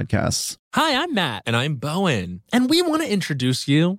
podcasts. Hi, I'm Matt. And I'm Bowen. And we want to introduce you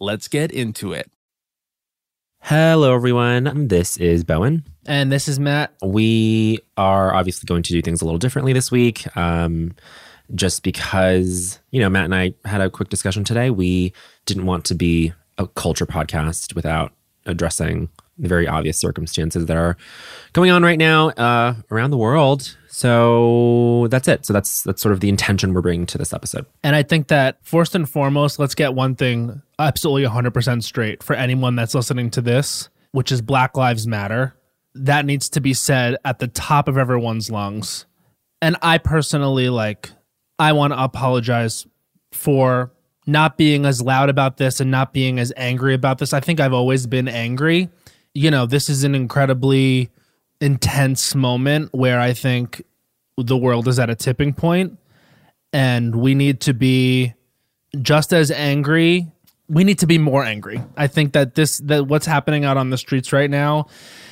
Let's get into it. Hello, everyone. This is Bowen. And this is Matt. We are obviously going to do things a little differently this week. Um, just because, you know, Matt and I had a quick discussion today. We didn't want to be a culture podcast without addressing the very obvious circumstances that are going on right now uh, around the world. So that's it. So that's that's sort of the intention we're bringing to this episode. And I think that first and foremost, let's get one thing absolutely 100% straight for anyone that's listening to this, which is Black Lives Matter. That needs to be said at the top of everyone's lungs. And I personally like I want to apologize for not being as loud about this and not being as angry about this. I think I've always been angry. You know, this is an incredibly intense moment where I think the world is at a tipping point and we need to be just as angry we need to be more angry i think that this that what's happening out on the streets right now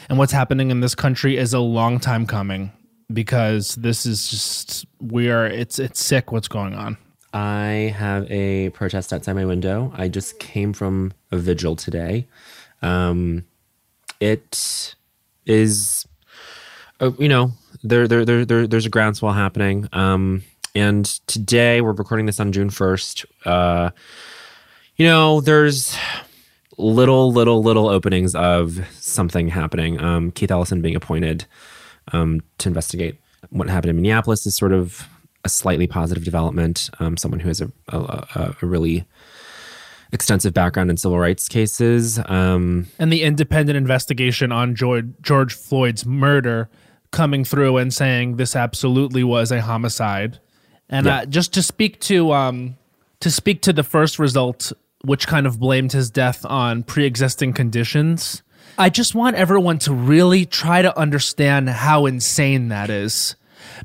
and what's happening in this country is a long time coming because this is just we are it's it's sick what's going on I have a protest outside my window. I just came from a vigil today. Um, it is, uh, you know, there, there, there, there, there's a groundswell happening. Um, and today we're recording this on June 1st. Uh, you know, there's little, little, little openings of something happening. Um, Keith Ellison being appointed um, to investigate what happened in Minneapolis is sort of a slightly positive development. Um, someone who has a, a, a, a really extensive background in civil rights cases. Um, and the independent investigation on george, george floyd's murder coming through and saying this absolutely was a homicide and Yeah. uh, just to speak to um to speak to the first result which kind of blamed his death on pre-existing conditions i just want everyone to really try to understand how insane that is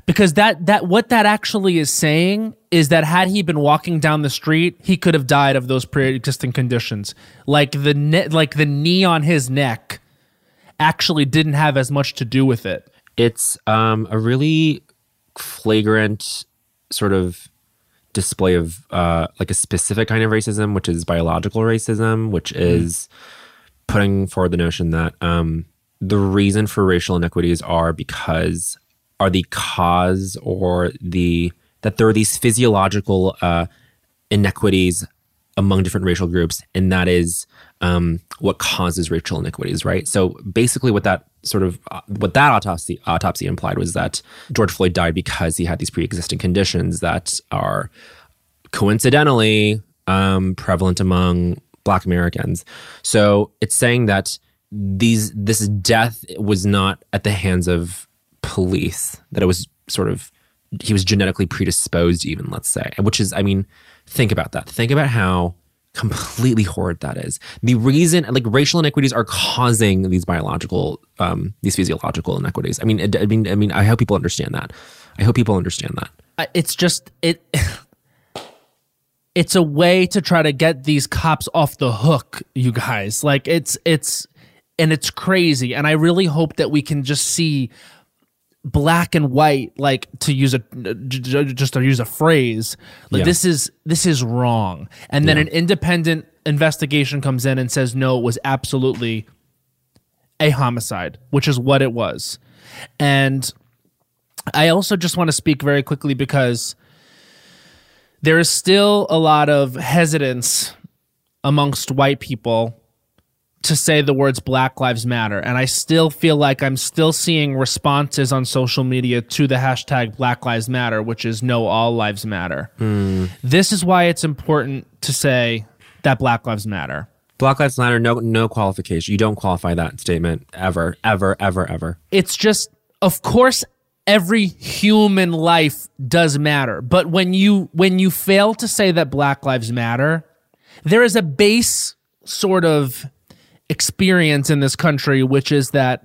because that that what that actually is saying is that had he been walking down the street he could have died of those pre-existing conditions. Like the ne- like the knee on his neck actually didn't have as much to do with it. It's um, a really flagrant sort of display of uh, like a specific kind of racism, which is biological racism, which is putting forward the notion that um, the reason for racial inequities are because are the cause or the that there are these physiological uh, inequities among different racial groups, and that is um, what causes racial inequities, right? So basically, what that sort of uh, what that autopsy autopsy implied was that George Floyd died because he had these pre-existing conditions that are coincidentally um, prevalent among Black Americans. So it's saying that these this death was not at the hands of police; that it was sort of he was genetically predisposed, even let's say, which is, I mean, think about that. Think about how completely horrid that is. The reason, like racial inequities, are causing these biological, um, these physiological inequities. I mean, I, mean, I mean, I hope people understand that. I hope people understand that. It's just it. It's a way to try to get these cops off the hook, you guys. Like it's it's and it's crazy. And I really hope that we can just see black and white like to use a j- j- just to use a phrase like Yeah. this is this is wrong. And then an independent investigation comes in and says no it was absolutely a homicide which is what it was. And i also just want to speak very quickly because there is still a lot of hesitance amongst white people to say the words Black Lives Matter. And I still feel like I'm still seeing responses on social media to the hashtag Black Lives Matter, which is no, all lives matter. Hmm. This is why it's important to say that Black Lives Matter. Black Lives Matter, no, no qualification. You don't qualify that statement ever, ever, ever, ever. It's just, of course, every human life does matter. But when you when you fail to say that Black Lives Matter, there is a base sort of experience in this country, which is that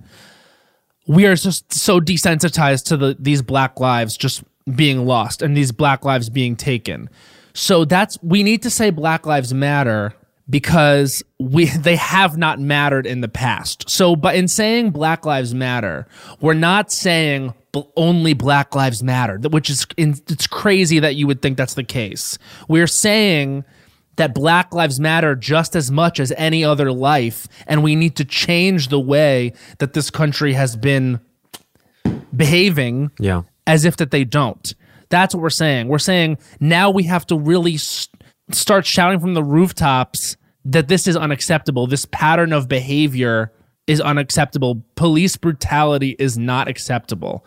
we are just so desensitized to the these black lives just being lost and these black lives being taken. So that's we need to say black lives matter because we they have not mattered in the past. So but in saying black lives matter, we're not saying only black lives matter, which is it's crazy that you would think that's the case. We're saying that black lives matter just as much as any other life and we need to change the way that this country has been behaving Yeah. as if that they don't that's what we're saying we're saying now we have to really s- start shouting from the rooftops that this is unacceptable this pattern of behavior is unacceptable police brutality is not acceptable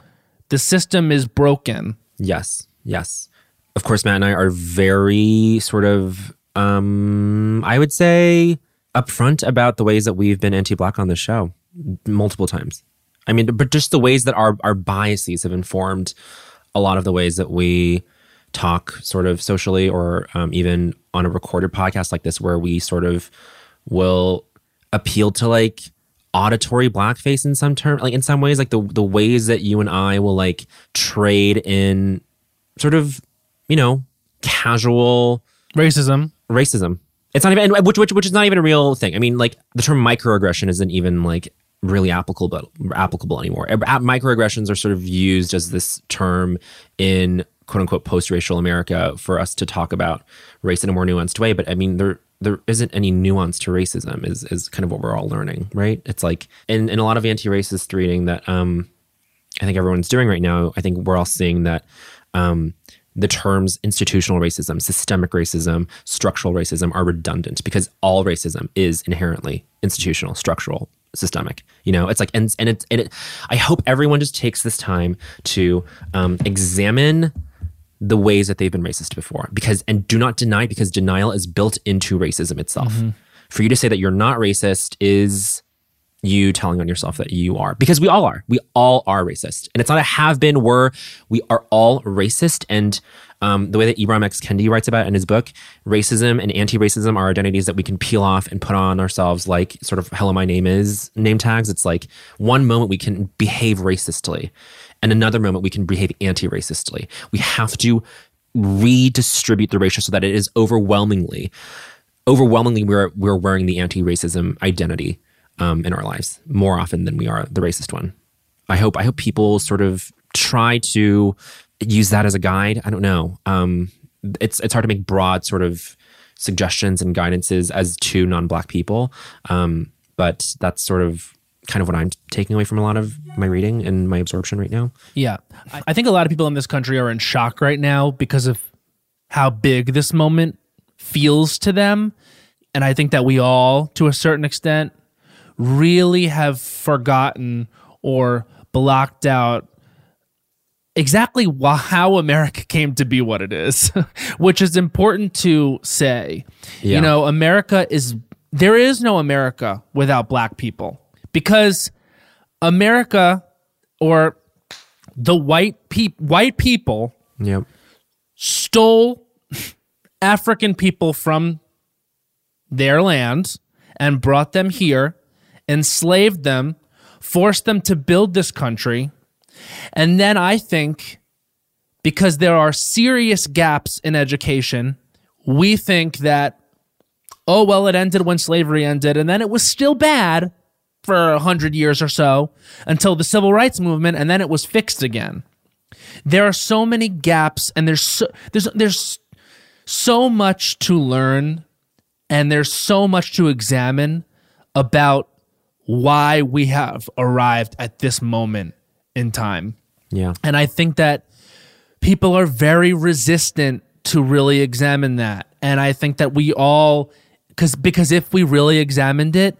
the system is broken Yes. Yes. Of course, Matt and I are very sort of, um, I would say, upfront about the ways that we've been anti-black on the show multiple times. I mean, but just the ways that our our biases have informed a lot of the ways that we talk, sort of socially, or um, even on a recorded podcast like this, where we sort of will appeal to like auditory blackface in some term like in some ways like the the ways that you and I will like trade in sort of you know casual racism racism. It's not even which which which is not even a real thing. I mean like the term microaggression isn't even like really applicable applicable anymore. Microaggressions are sort of used as this term in quote unquote post-racial america for us to talk about race in a more nuanced way. But i mean there there isn't any nuance to racism is is kind of what we're all learning right? It's like in, in a lot of anti-racist reading that um I think everyone's doing right now, I think we're all seeing that um, the terms institutional racism, systemic racism, structural racism are redundant because all racism is inherently institutional, structural, systemic. You know, it's like, and and it, and it I hope everyone just takes this time to um, examine the ways that they've been racist before because and do not deny because denial is built into racism itself. For you to say that you're not racist is you telling on yourself that you are. Because we all are. We all are racist. And it's not a have been were. We are all racist. And um, the way that Ibram X. Kendi writes about in his book racism and anti-racism are identities that we can peel off and put on ourselves like sort of hello my name is name tags. It's like one moment we can behave racistly and another moment we can behave anti-racistly. We have to redistribute the ratio so that it is overwhelmingly overwhelmingly we're we're wearing the anti-racism identity um, in our lives more often than we are the racist one. I hope I hope people sort of try to use that as a guide. I don't know. Um, it's it's hard to make broad sort of suggestions and guidances as to non-black people, um, but that's sort of kind of what I'm taking away from a lot of my reading and my absorption right now. Yeah. I- I think a lot of people in this country are in shock right now because of how big this moment feels to them. and I think that we all, to a certain extent, really have forgotten or blocked out exactly how America came to be what it is, which is important to say. Yeah. You know, America is there is no America without black people because America or the white peop- white people Yep. stole African people from their land and brought them here, enslaved them, forced them to build this country. And then I think because there are serious gaps in education, we think that, oh, well, it ended when slavery ended, and then it was still bad for a hundred years or so until the civil rights movement, and then it was fixed again. There are so many gaps, and there's so, there's there's so much to learn, and there's so much to examine about why we have arrived at this moment in time. Yeah. And I think that people are very resistant to really examine that. And I think that we all cuz because if we really examined it,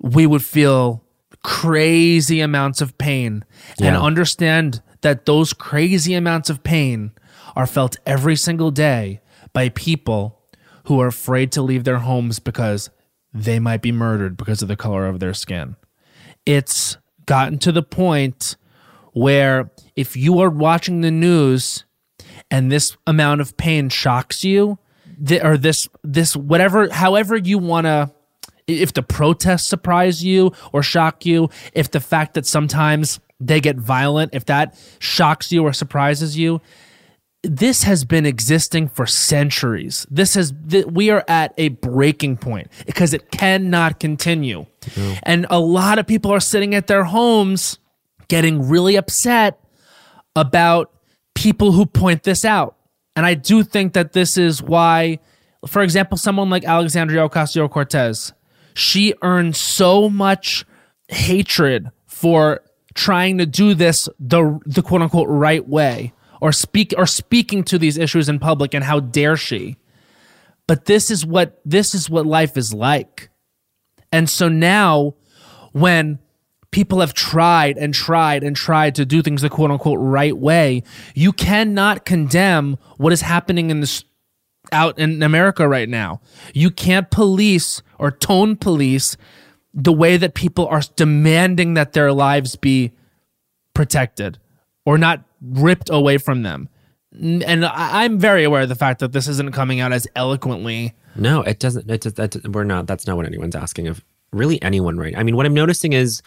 we would feel crazy amounts of pain and understand that those crazy amounts of pain are felt every single day by people who are afraid to leave their homes because they might be murdered because of the color of their skin. It's gotten to the point where if you are watching the news and this amount of pain shocks you, or this this whatever however you want to if the protests surprise you or shock you, if the fact that sometimes they get violent, if that shocks you or surprises you, this has been existing for centuries. This has th- we are at a breaking point because it cannot continue. And a lot of people are sitting at their homes getting really upset about people who point this out. And I do think that this is why for example someone like Alexandria Ocasio-Cortez, she earned so much hatred for trying to do this the the quote unquote right way or speak or speaking to these issues in public and how dare she. But this is what this is what life is like. And so now when people have tried and tried and tried to do things the quote unquote right way you cannot condemn what is happening in this out in America right now. You can't police or tone police the way that people are demanding that their lives be protected or not ripped away from them. And I- I'm very aware of the fact that this isn't coming out as eloquently. No, it doesn't. It, that, we're not. That's not what anyone's asking of really anyone, right? I mean, what I'm noticing is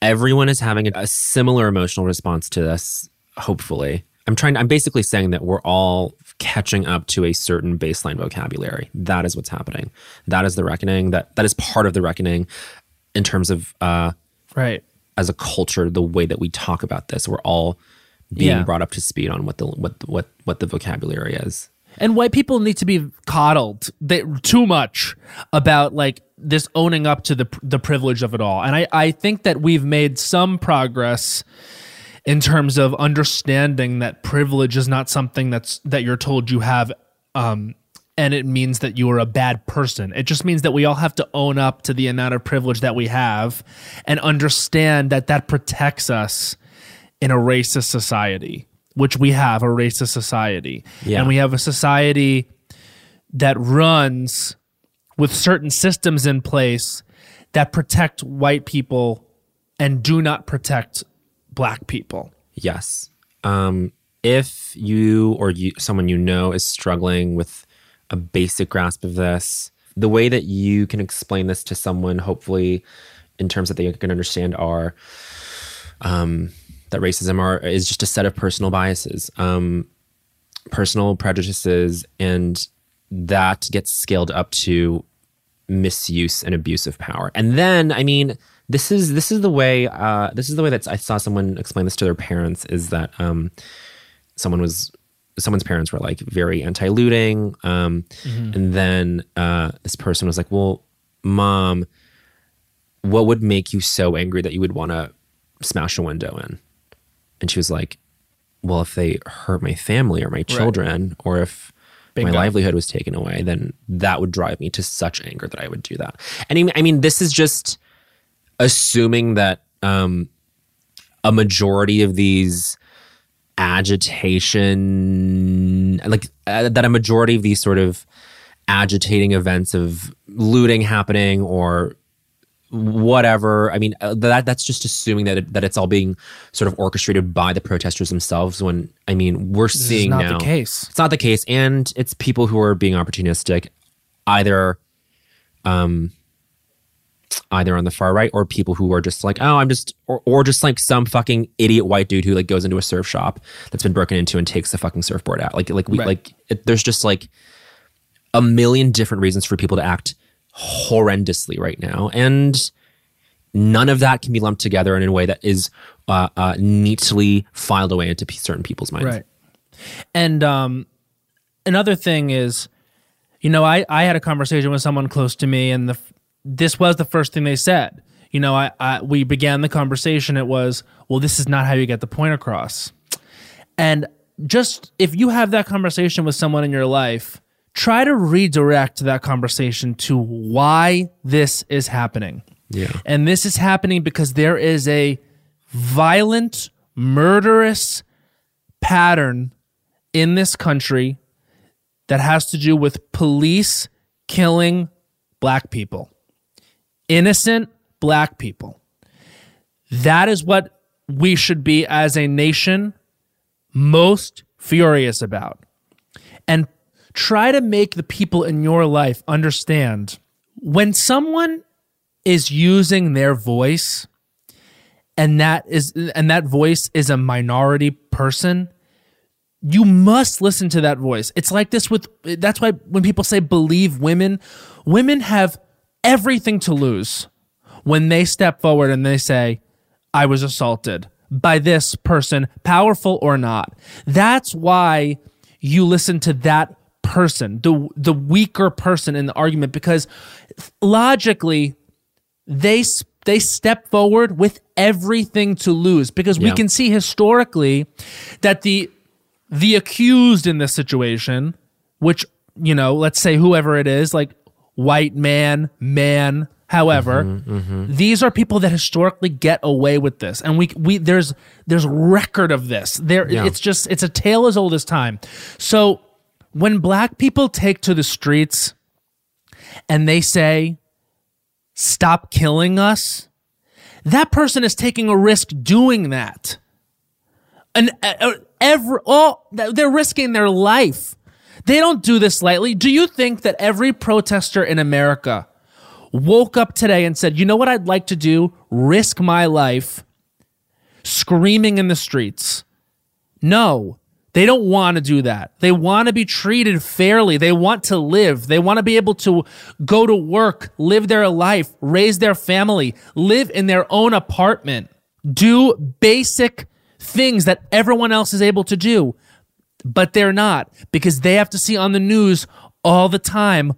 everyone is having a, a similar emotional response to this. Hopefully, I'm trying. I'm basically saying that we're all catching up to a certain baseline vocabulary. That is what's happening. That is the reckoning. That that is part of the reckoning in terms of uh, Right. as a culture, the way that we talk about this. We're all being Yeah. brought up to speed on what the what what what the vocabulary is. And white people need to be coddled they, too much about like this owning up to the the privilege of it all. And I, I think that we've made some progress in terms of understanding that privilege is not something that's that you're told you have um and it means that you are a bad person. It just means that we all have to own up to the amount of privilege that we have and understand that that protects us in a racist society, which we have a racist society. Yeah. And we have a society that runs with certain systems in place that protect white people and do not protect black people. Yes. Um, if you or you, someone you know is struggling with a basic grasp of this, the way that you can explain this to someone, hopefully, in terms that they can understand, are um, that racism are is just a set of personal biases, um, personal prejudices, and that gets scaled up to misuse and abuse of power. And then, I mean, this is this is the way uh, this is the way that I saw someone explain this to their parents is that um, someone was someone's parents were like very anti-looting, um, and then uh, this person was like, "Well, mom, what would make you so angry that you would want to smash a window in?" And she was like, "Well, if they hurt my family or my children, or if Bingo. my livelihood was taken away, then that would drive me to such anger that I would do that. And I mean, I mean this is just assuming that um, a majority of these agitation, like uh, that a majority of these sort of agitating events of looting happening or whatever. I mean, uh, that that's just assuming that it, that it's all being sort of orchestrated by the protesters themselves. When I mean, we're This is seeing not now the case. it's not the case, and it's people who are being opportunistic, either, um, either on the far right or people who are just like, oh, I'm just, or, or just like some fucking idiot white dude who like goes into a surf shop that's been broken into and takes the fucking surfboard out. Like, like we Right. like it, there's just like a million different reasons for people to act horrendously right now, and none of that can be lumped together in a way that is uh, uh, neatly filed away into certain people's minds. Right. And um, another thing is, you know, I, I had a conversation with someone close to me, and the this was the first thing they said. You know, I, I we began the conversation. It was, well, this is not how you get the point across. And just if you have that conversation with someone in your life, try to redirect that conversation to why this is happening. Yeah. And this is happening because there is a violent, murderous pattern in this country that has to do with police killing black people, innocent black people. That is what we should be as a nation most furious about. And try to make the people in your life understand when someone is using their voice and that is and that voice is a minority person you must listen to that voice. It's like this with that's why when people say believe women women have everything to lose when they step forward and they say i was assaulted by this person powerful or not. That's why you listen to that person the the weaker person in the argument because logically they they step forward with everything to lose because we can see historically that the the accused in this situation which you know let's say whoever it is like white man man however Mm-hmm, these are people that historically get away with this. And we we there's there's record of this. There Yeah. it's just it's a tale as old as time. So when black people take to the streets and they say stop killing us, that person is taking a risk doing that. And uh, uh, every all they're risking their life. They don't do this lightly. Do you think that every protester in America woke up today and said, "You know what I'd like to do? Risk my life screaming in the streets." No. They don't want to do that. They want to be treated fairly. They want to live. They want to be able to go to work, live their life, raise their family, live in their own apartment, do basic things that everyone else is able to do. But they're not because they have to see on the news all the time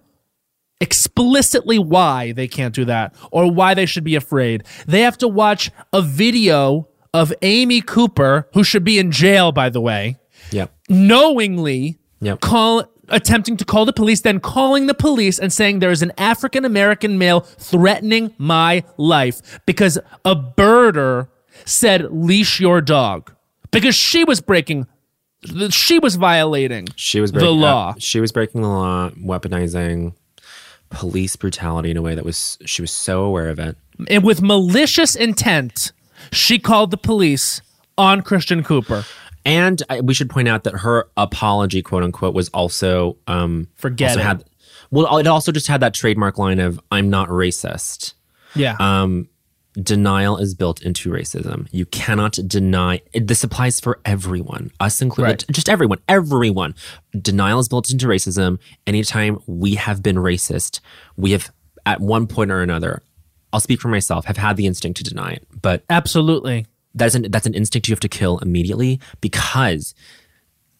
explicitly why they can't do that or why they should be afraid. They have to watch a video of Amy Cooper, who should be in jail, by the way, Yep. knowingly Yep. call attempting to call the police, then calling the police and saying there is an African American male threatening my life because a birder said leash your dog because she was breaking she was violating She was breaking, the law. uh, she was breaking the law, weaponizing police brutality in a way that was she was so aware of it. and with malicious intent, she called the police on Christian Cooper. And I, we should point out that her apology, quote unquote, was also um Forget also it. had well, it also just had that trademark line of "I'm not racist." Yeah. Um, denial is built into racism. You cannot deny. It, this applies for everyone, us included, Right. just everyone, everyone. Denial is built into racism. Anytime we have been racist, we have at one point or another. I'll speak for myself. Have had the instinct to deny it, but Absolutely. That's an that's an instinct you have to kill immediately because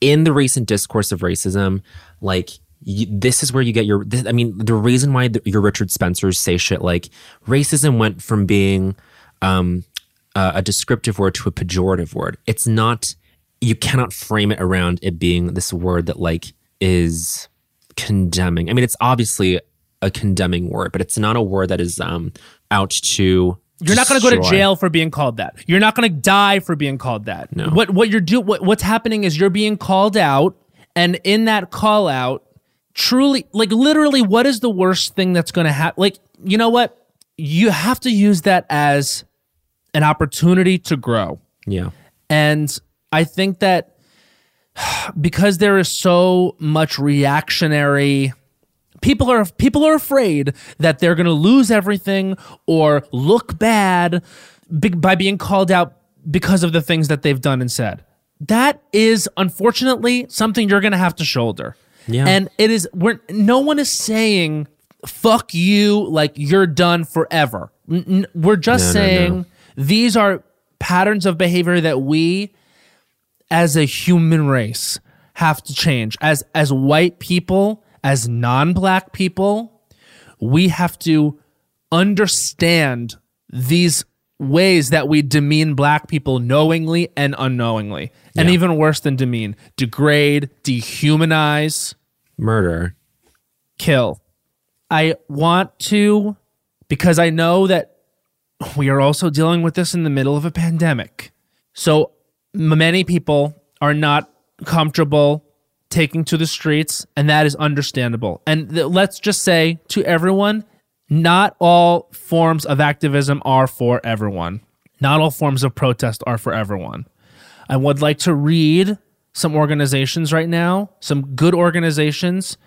in the recent discourse of racism, like y this is where you get your. This, I mean, the reason why the, your Richard Spencers say shit like racism went from being um, a, a descriptive word to a pejorative word. It's not. You cannot frame it around it being this word that like is condemning. I mean, it's obviously a condemning word, but it's not a word that is um, out to. You're not going to go to jail for being called that. You're not going to die for being called that. No. What what you're do what, what's happening is you're being called out, and in that call out, truly, like literally, what is the worst thing that's going to happen? Like, you know what? You have to use that as an opportunity to grow. Yeah. And I think that because there is so much reactionary people are people are afraid that they're going to lose everything or look bad by being called out because of the things that they've done and said. That is unfortunately something you're going to have to shoulder. Yeah. And it is we're no one is saying fuck you like you're done forever. N- we're just No, no, no. saying these are patterns of behavior that we as a human race have to change as as white people as non-black people we have to understand these ways that we demean black people knowingly and unknowingly and Yeah. even worse than demean degrade dehumanize Murder. kill. I want to, because I know that we are also dealing with this in the middle of a pandemic. So many people are not comfortable taking to the streets, and that is understandable. And th- let's just say to everyone, not all forms of activism are for everyone. Not all forms of protest are for everyone. I would like to read some organizations right now, some good organizations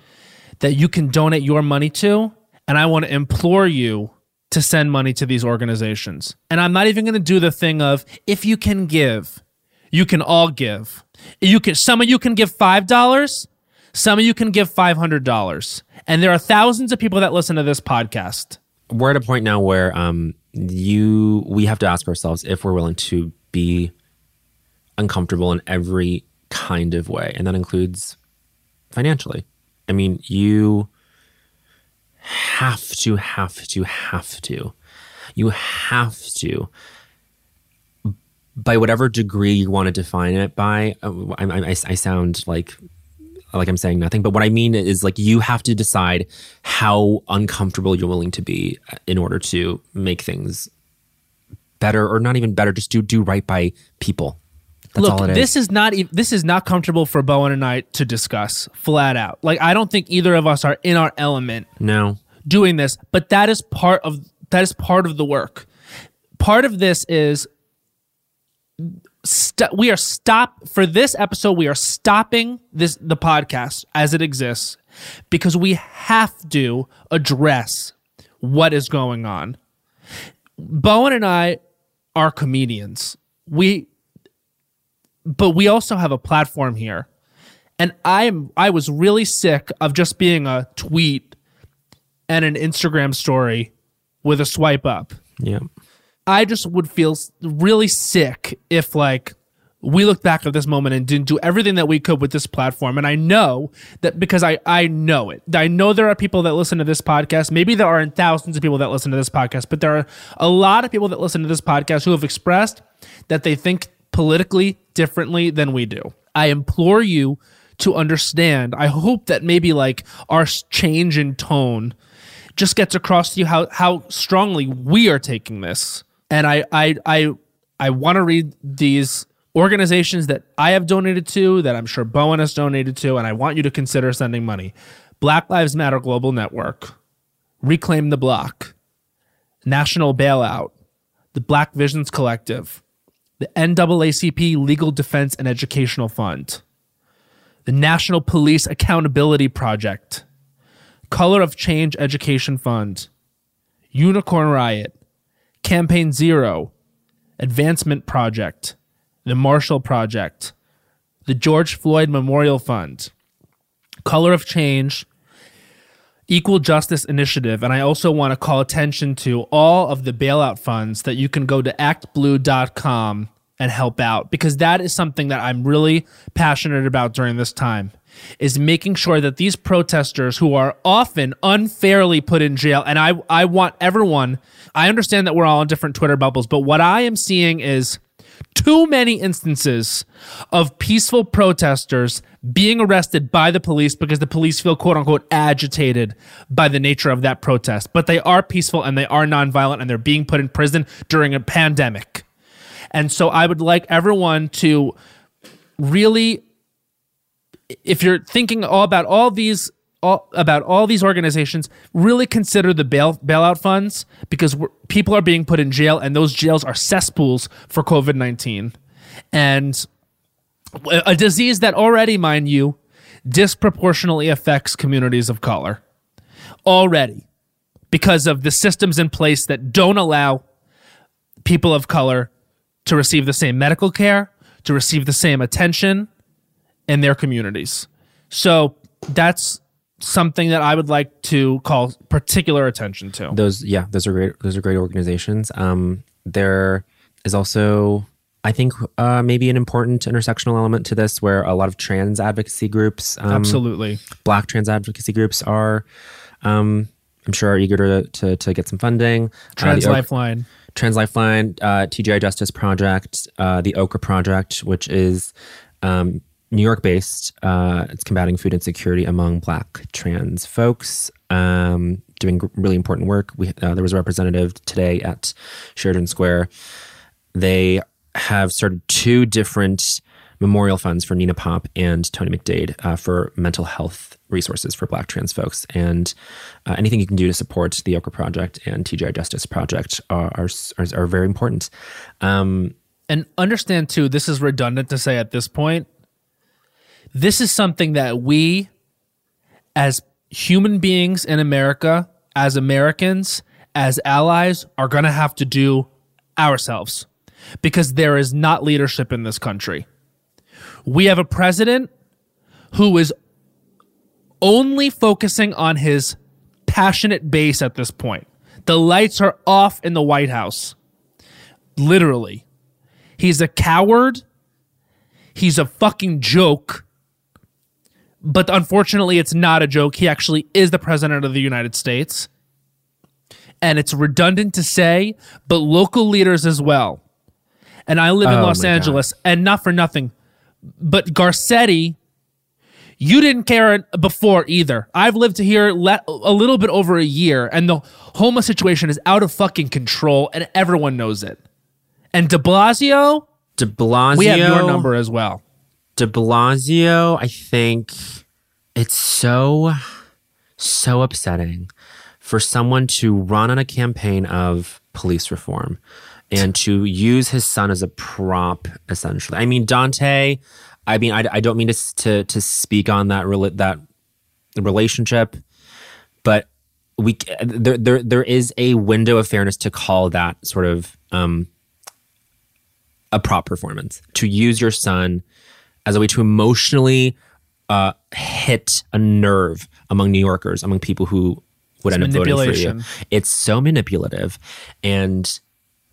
that you can donate your money to. And I want to implore you to send money to these organizations. And I'm not even going to do the thing of if you can give, you can all give. You can some of you can give $5, some of you can give $500. And there are thousands of people that listen to this podcast. We're at a point now where um, you we have to ask ourselves if we're willing to be uncomfortable in every kind of way, and that includes financially. I mean, you have to, have to, have to. You have to, by whatever degree you want to define it by. uh, I, I, I I sound like like I'm saying nothing, but what I mean is like you have to decide how uncomfortable you're willing to be in order to make things better, or not even better. Just do do right by people. That's Look, all it is. this is not this is not comfortable for Bowen and I to discuss flat out. Like I don't think either of us are in our element no, doing this, but that is part of that is part of the work. Part of this is st- we are stop for this episode we are stopping this the podcast as it exists because we have to address what is going on. Bowen and I are comedians. We but we also have a platform here. And I'm I was really sick of just being a tweet and an Instagram story with a swipe up. yeah, I just would feel really sick if like we looked back at this moment and didn't do everything that we could with this platform. And I know that because I I know it. I know there are people that listen to this podcast. Maybe there aren't thousands of people that listen to this podcast, but there are a lot of people that listen to this podcast who have expressed that they think politically differently than we do. I implore you to understand. I hope that maybe like our change in tone just gets across to you how how strongly we are taking this. And I I I I want to read these organizations that I have donated to, that I'm sure Bowen has donated to, and I want you to consider sending money. Black Lives Matter Global Network, Reclaim the Block, National Bailout, the Black Visions Collective, the NAACP Legal Defense and Educational Fund, the National Police Accountability Project, Color of Change Education Fund, Unicorn Riot, Campaign Zero, Advancement Project, the Marshall Project, the George Floyd Memorial Fund, Color of Change, Equal Justice Initiative, and I also want to call attention to all of the bailout funds that you can go to actblue.com and help out because that is something that I'm really passionate about during this time is making sure that these protesters who are often unfairly put in jail and I I want everyone I understand that we're all in different Twitter bubbles but what I am seeing is too many instances of peaceful protesters being arrested by the police because the police feel quote unquote agitated by the nature of that protest. But they are peaceful and they are nonviolent and they're being put in prison during a pandemic. And so I would like everyone to really, if you're thinking all about all these all, about all these organizations really consider the bail bailout funds because people are being put in jail and those jails are cesspools for COVID nineteen, and a disease that already, mind you, disproportionately affects communities of color already because of the systems in place that don't allow people of color to receive the same medical care, to receive the same attention in their communities. So that's something that I would like to call particular attention to. Those, yeah, those are great. Those are great organizations. Um, there is also, I think, uh, maybe an important intersectional element to this, where a lot of trans advocacy groups, um, absolutely, Black trans advocacy groups are, um, I'm sure, are eager to to, to get some funding. Uh, trans uh, Lifeline. Trans Lifeline, uh, TGI Justice Project, uh, the Okra Project, which is um, New York based. Uh, it's combating food insecurity among Black trans folks, um, doing really important work. We, uh, there was a representative today at Sheridan Square. They have started two different memorial funds for Nina Pop and Tony McDade uh, for mental health resources for Black trans folks. And uh, anything you can do to support the Okra Project and TGI Justice Project are, are, are, are very important. Um, and understand, too, this is redundant to say at this point this is something that we, as human beings in America, as Americans, as allies, are going to have to do ourselves because there is not leadership in this country. We have a president who is only focusing on his passionate base at this point. The lights are off in the White House. Literally. He's a coward. He's a fucking joke but unfortunately, it's not a joke. He actually is the president of the United States. And it's redundant to say, but local leaders as well. And I live in oh Los Angeles, God. and not for nothing, but Garcetti, you didn't care before either. I've lived here le- a little bit over a year, and the homeless situation is out of fucking control, and everyone knows it. And De Blasio, De Blasio, we have your number as well de Blasio, I think it's so, so upsetting for someone to run on a campaign of police reform and to use his son as a prop, essentially. I mean, Dante, I mean, I, I don't mean to, to, to speak on that, that relationship, but we there, there there is a window of fairness to call that sort of um, a prop performance to use your son as a way to emotionally uh, hit a nerve among New Yorkers, among people who would it's end up voting for you. It's so manipulative. And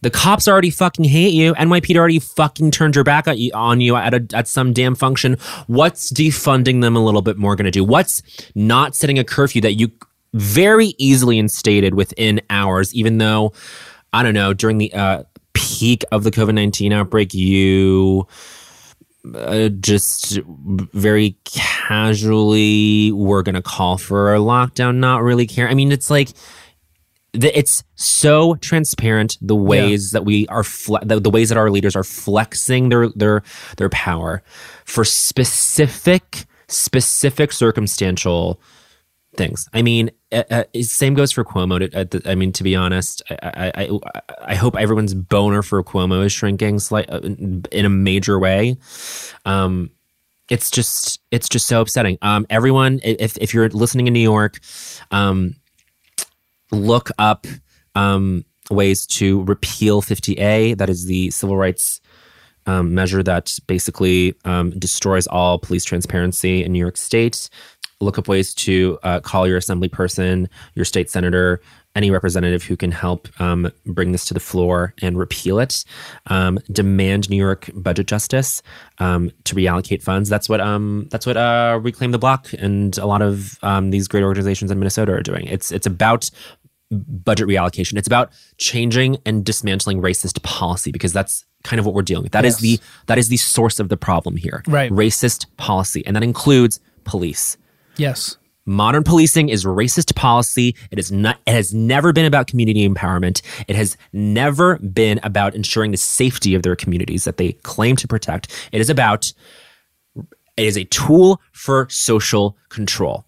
the cops already fucking hate you. NYPD already fucking turned your back you, on you at, a, at some damn function. What's defunding them a little bit more going to do? What's not setting a curfew that you very easily instated within hours, even though, I don't know, during the uh, peak of the COVID 19 outbreak, you uh, just very casually we're going to call for a lockdown not really care i mean it's like it's so transparent the ways yeah. that we are fle- the, the, ways that our leaders are flexing their their their power for specific specific circumstantial things. I mean, uh, uh same goes for Cuomo. To, I mean, to be honest, I, I, I hope everyone's boner for Cuomo is shrinking slight, uh, in a major way. Um, it's just it's just so upsetting. Um, everyone, if if you're listening in New York, um, look up um, ways to repeal 50A. That is the civil rights um, measure that basically um, destroys all police transparency in New York State look up ways to uh, call your assembly person, your state senator, any representative who can help um, bring this to the floor and repeal it. Um, demand New York budget justice um, to reallocate funds. That's what um, that's what uh, Reclaim the Block and a lot of um, these great organizations in Minnesota are doing. It's it's about budget reallocation. It's about changing and dismantling racist policy because that's kind of what we're dealing with. That is Yes. the that is the source of the problem here. Right. Racist policy, and that includes police. Yes. Modern policing is racist policy. It is not. It has never been about community empowerment. It has never been about ensuring the safety of their communities that they claim to protect. It is about. It is a tool for social control,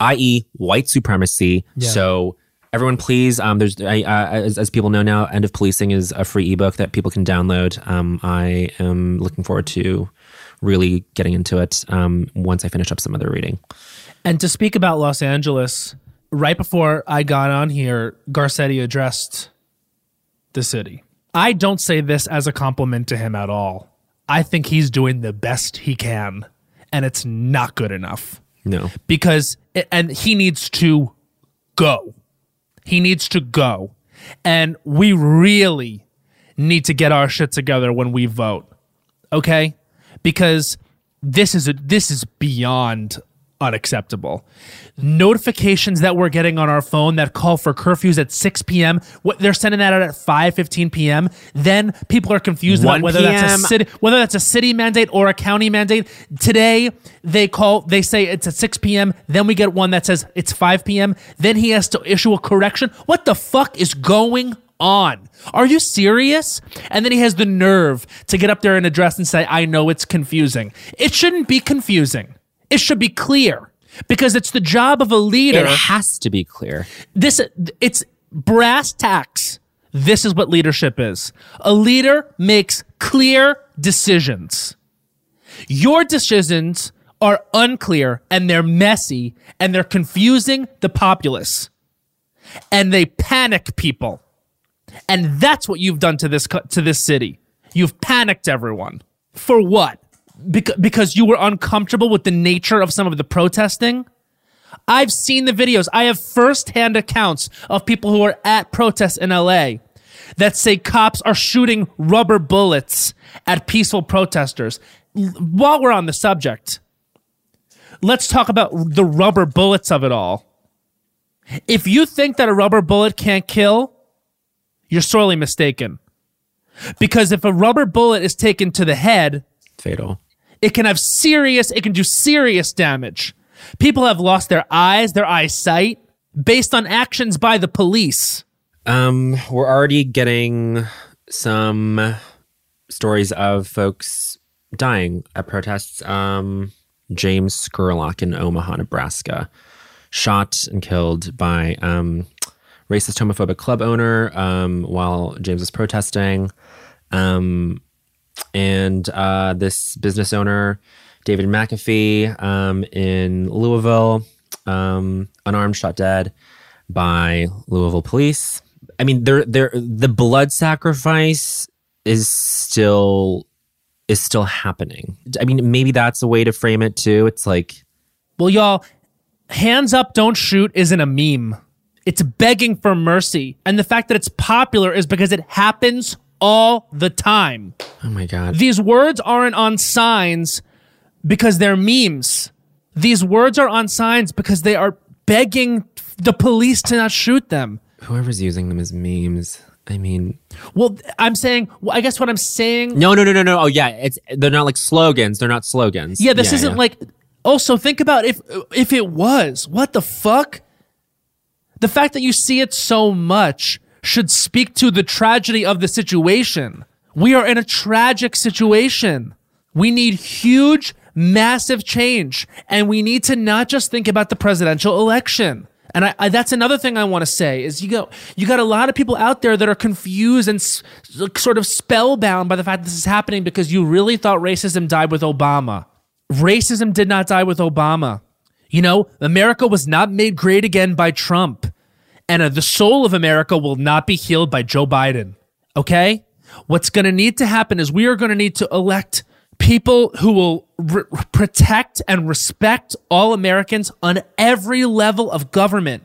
i.e., white supremacy. Yeah. So everyone, please. Um, there's I, uh, as, as people know now, "End of Policing" is a free ebook that people can download. Um, I am looking forward to really getting into it um, once I finish up some other reading. And to speak about Los Angeles, right before I got on here, Garcetti addressed the city. I don't say this as a compliment to him at all. I think he's doing the best he can, and it's not good enough No. because, and he needs to go. He needs to go. And we really need to get our shit together when we vote. Okay? Because this is a, this is beyond unacceptable. Notifications that we're getting on our phone that call for curfews at 6 p.m. What they're sending that out at 5 15 p.m. Then people are confused about 1 whether that's a city whether that's a city mandate or a county mandate. Today they call they say it's at 6 p.m. Then we get one that says it's 5 p.m. Then he has to issue a correction. What the fuck is going on? Are you serious? And then he has the nerve to get up there and address and say, I know it's confusing. It shouldn't be confusing. It should be clear because it's the job of a leader. It has to be clear. this it's brass tacks. This is what leadership is. A leader makes clear decisions. Your decisions are unclear and they're messy and they're confusing the populace. And they panic people. And that's what you've done to this to this city. You've panicked everyone. For what because, because you were uncomfortable with the nature of some of the protesting I've seen the videos. I have firsthand accounts of people who are at protests in LA that say cops are shooting rubber bullets at peaceful protesters. While we're on the subject, let's talk about the rubber bullets of it all. If you think that a rubber bullet can't kill, you're sorely mistaken. Because if a rubber bullet is taken to the head, Fatal. It can have serious it can do serious damage people have lost their eyes their eyesight based on actions by the police Um, we're already getting some stories of folks dying at protests. Um, James Scurlock in Omaha, Nebraska, shot and killed by um, racist homophobic club owner um, while James was protesting. Um, and uh, this business owner, David McAtee, um, in Louisville, um, unarmed, shot dead by Louisville police. I mean, the blood sacrifice is still is still happening. I mean, maybe that's a way to frame it too. It's like, well y'all hands up don't shoot isn't a meme it's begging for mercy and the fact that it's popular is because it happens all the time oh my god, these words aren't on signs because they're memes these words are on signs because they are begging the police to not shoot them whoever's using them as memes. I mean, Well, I'm saying, well, I guess what I'm saying, no, no, no, no, no. Oh yeah, it's they're not like slogans. They're not slogans. yeah, this isn't yeah. like. Oh, also, think about if if it was, what the fuck? The fact that you see it so much should speak to the tragedy of the situation. We are in a tragic situation. We need huge, massive change, and we need to not just think about the presidential election. And I, I, that's another thing I want to say is you go you got a lot of people out there that are confused and s- sort of spellbound by the fact this is happening because you really thought racism died with Obama. Racism did not die with Obama. You know, America was not made great again by Trump. And uh, the soul of America will not be healed by Joe Biden. Okay? What's going to need to happen is we are going to need to elect people who will re- protect and respect all Americans on every level of government.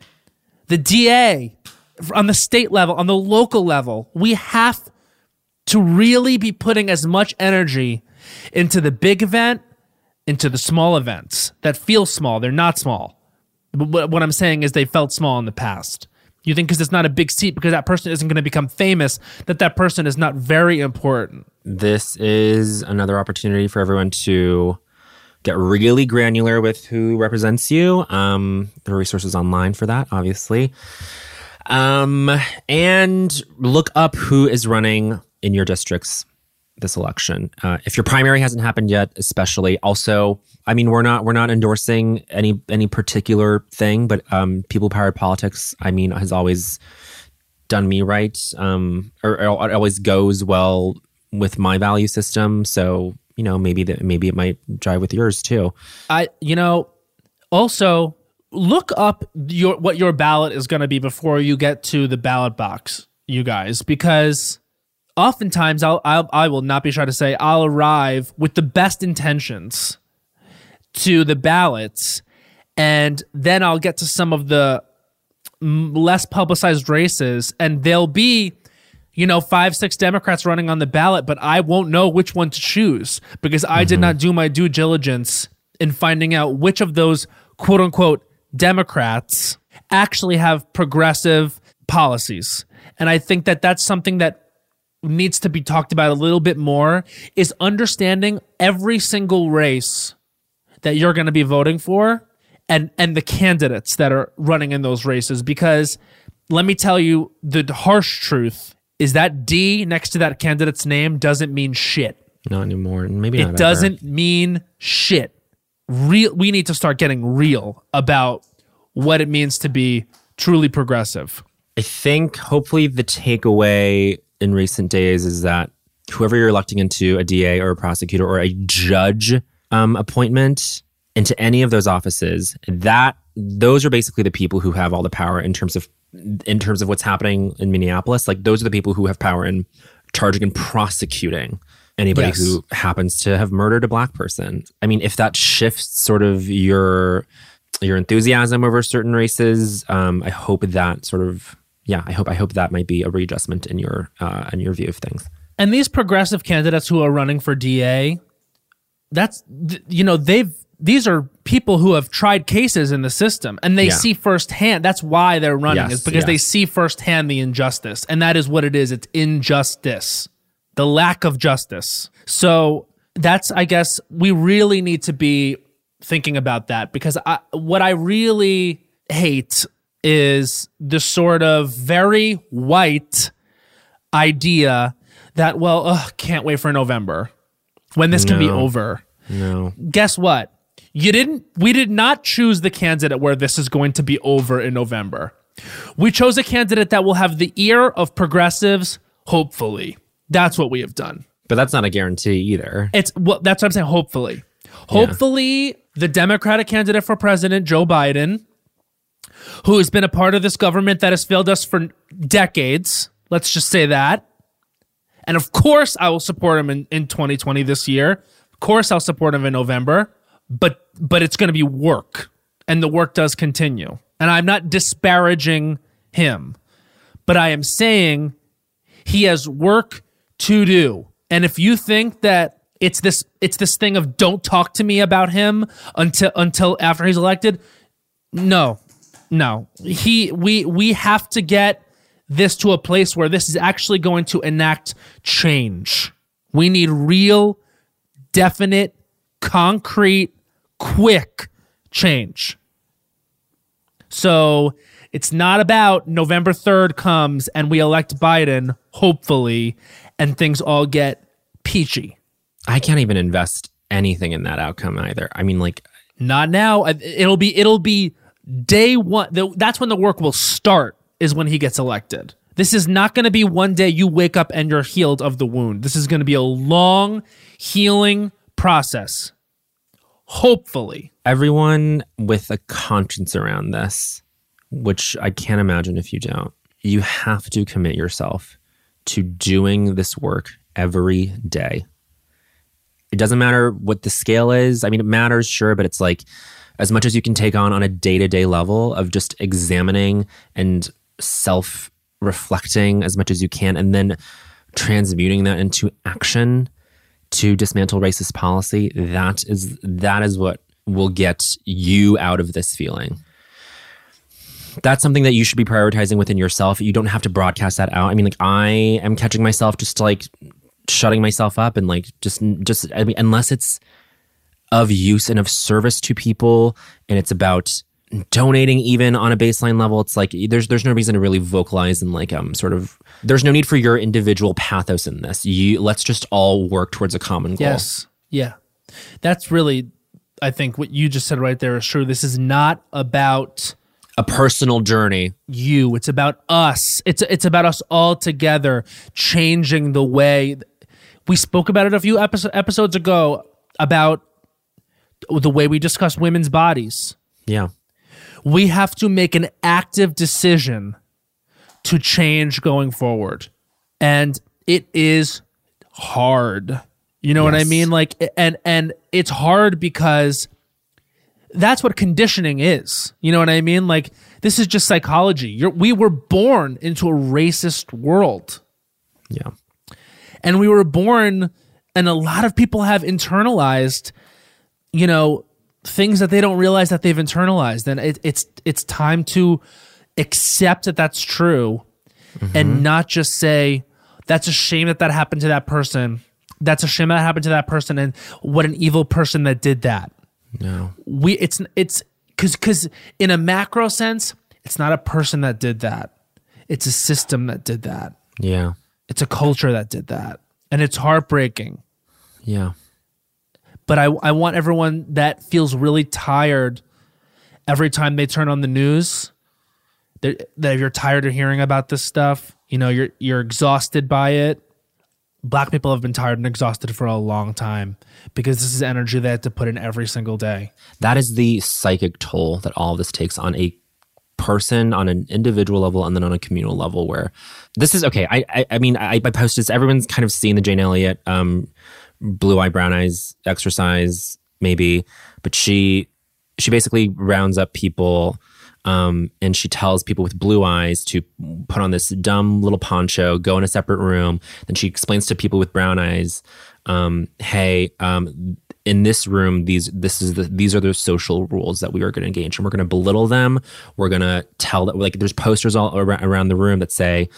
The DA, on the state level, on the local level. We have to really be putting as much energy into the big event, into the small events that feel small. They're not small. But what what I'm saying is they felt small in the past. You think because it's not a big seat, because that person isn't going to become famous, that that person is not very important. This is another opportunity for everyone to get really granular with who represents you. Um, there are resources online for that, obviously. Um, and look up who is running in your districts this election. Uh, if your primary hasn't happened yet, especially. Also, I mean, we're not we're not endorsing any any particular thing, but um, people powered politics. I mean, has always done me right, um, or, or it always goes well with my value system. So you know, maybe that maybe it might jive with yours too. I you know, also look up your what your ballot is going to be before you get to the ballot box, you guys, because oftentimes I'll, I'll I will not be shy to say I'll arrive with the best intentions to the ballots, and then I'll get to some of the less publicized races, and there'll be you know, five, six Democrats running on the ballot, but I won't know which one to choose because I mm-hmm. did not do my due diligence in finding out which of those quote unquote Democrats actually have progressive policies. And I think that that's something that needs to be talked about a little bit more is understanding every single race that you're going to be voting for and and the candidates that are running in those races because let me tell you the harsh truth is that D next to that candidate's name doesn't mean shit. Not anymore. Maybe it doesn't ever. mean shit. Real. We need to start getting real about what it means to be truly progressive. I think hopefully the takeaway in recent days is that whoever you're electing into a DA or a prosecutor or a judge um, appointment into any of those offices, that those are basically the people who have all the power in terms of in terms of what's happening in Minneapolis, like those are the people who have power in charging and prosecuting anybody yes. who happens to have murdered a black person. I mean, if that shifts sort of your your enthusiasm over certain races, um, I hope that sort of yeah, I hope I hope that might be a readjustment in your uh, in your view of things. And these progressive candidates who are running for DA, that's you know they've these are people who have tried cases in the system and they yeah. see firsthand. That's why they're running, yes, is because yes. they see firsthand the injustice. And that is what it is. It's injustice, the lack of justice. So that's, I guess, we really need to be thinking about that because I, what I really hate is the sort of very white idea that, well, ugh, can't wait for November when this no. can be over. No. Guess what? You didn't we did not choose the candidate where this is going to be over in November. We chose a candidate that will have the ear of progressives, hopefully. That's what we have done. But that's not a guarantee either. It's well, that's what I'm saying. Hopefully. Hopefully, yeah. the Democratic candidate for president, Joe Biden, who has been a part of this government that has failed us for decades, let's just say that. And of course, I will support him in, in 2020 this year. Of course, I'll support him in November. But but it's going to be work. And the work does continue. And i'm not disparaging him. But i am saying he has work to do. And if you think that it's this it's this thing of don't talk to me about him until until after he's elected no no he we we have to get this to a place where this is actually going to enact change we need real definite concrete, quick change. So it's not about November 3rd comes and we elect Biden, hopefully, and things all get peachy. I can't even invest anything in that outcome either. I mean, like, not now. It'll be, it'll be day one. That's when the work will start, is when he gets elected. This is not going to be one day you wake up and you're healed of the wound. This is going to be a long healing process. Hopefully. Everyone with a conscience around this, which I can't imagine if you don't, you have to commit yourself to doing this work every day. It doesn't matter what the scale is. I mean, it matters, sure, but it's like as much as you can take on on a day to day level of just examining and self reflecting as much as you can, and then transmuting that into action to dismantle racist policy, that is that is what will get you out of this feeling. that's something that you should be prioritizing within yourself. You don't have to broadcast that out. I mean, like I am catching myself just like shutting myself up and like just just I mean, unless it's of use and of service to people and it's about donating even on a baseline level it's like there's there's no reason to really vocalize and like um sort of there's no need for your individual pathos in this you let's just all work towards a common goal Yes. Yeah. That's really, I think what you just said right there is true. This is not about a personal journey you. It's about us. It's it's about us all together changing the way we spoke about it a few episo- episodes ago about the way we discuss women's bodies. yeah We have to make an active decision to change going forward. And it is hard. You know what I mean? Like and and it's hard because that's what conditioning is. You know what I mean? Like this is just psychology. You're, we were born into a racist world. yeah And we were born and a lot of people have internalized you know things that they don't realize that they've internalized. And it, it's it's time to accept that that's true and mm-hmm. not just say that's a shame that that happened to that person. That's a shame that happened to that person. And what an evil person that did that. No. We it's it's because because in a macro sense it's not a person that did that. It's a system that did that. Yeah. It's a culture that did that. And it's heartbreaking. Yeah but I, I want everyone that feels really tired every time they turn on the news that that if you're tired of hearing about this stuff you know you're you're exhausted by it. Black people have been tired and exhausted for a long time because this is energy they have to put in every single day. That is the psychic toll that all this takes on a person on an individual level and then on a communal level where this is okay i i, I mean I, I posted this. Everyone's kind of seen the jane elliott um blue eye brown eyes exercise maybe but she she basically rounds up people um, and she tells people with blue eyes to put on this dumb little poncho, go in a separate room. Then she explains to people with brown eyes, um, "Hey, um, in this room, these this is the these are the social rules that we are going to engage, and we're going to belittle them. We're going to tell that like there's posters all ar- around the room that say."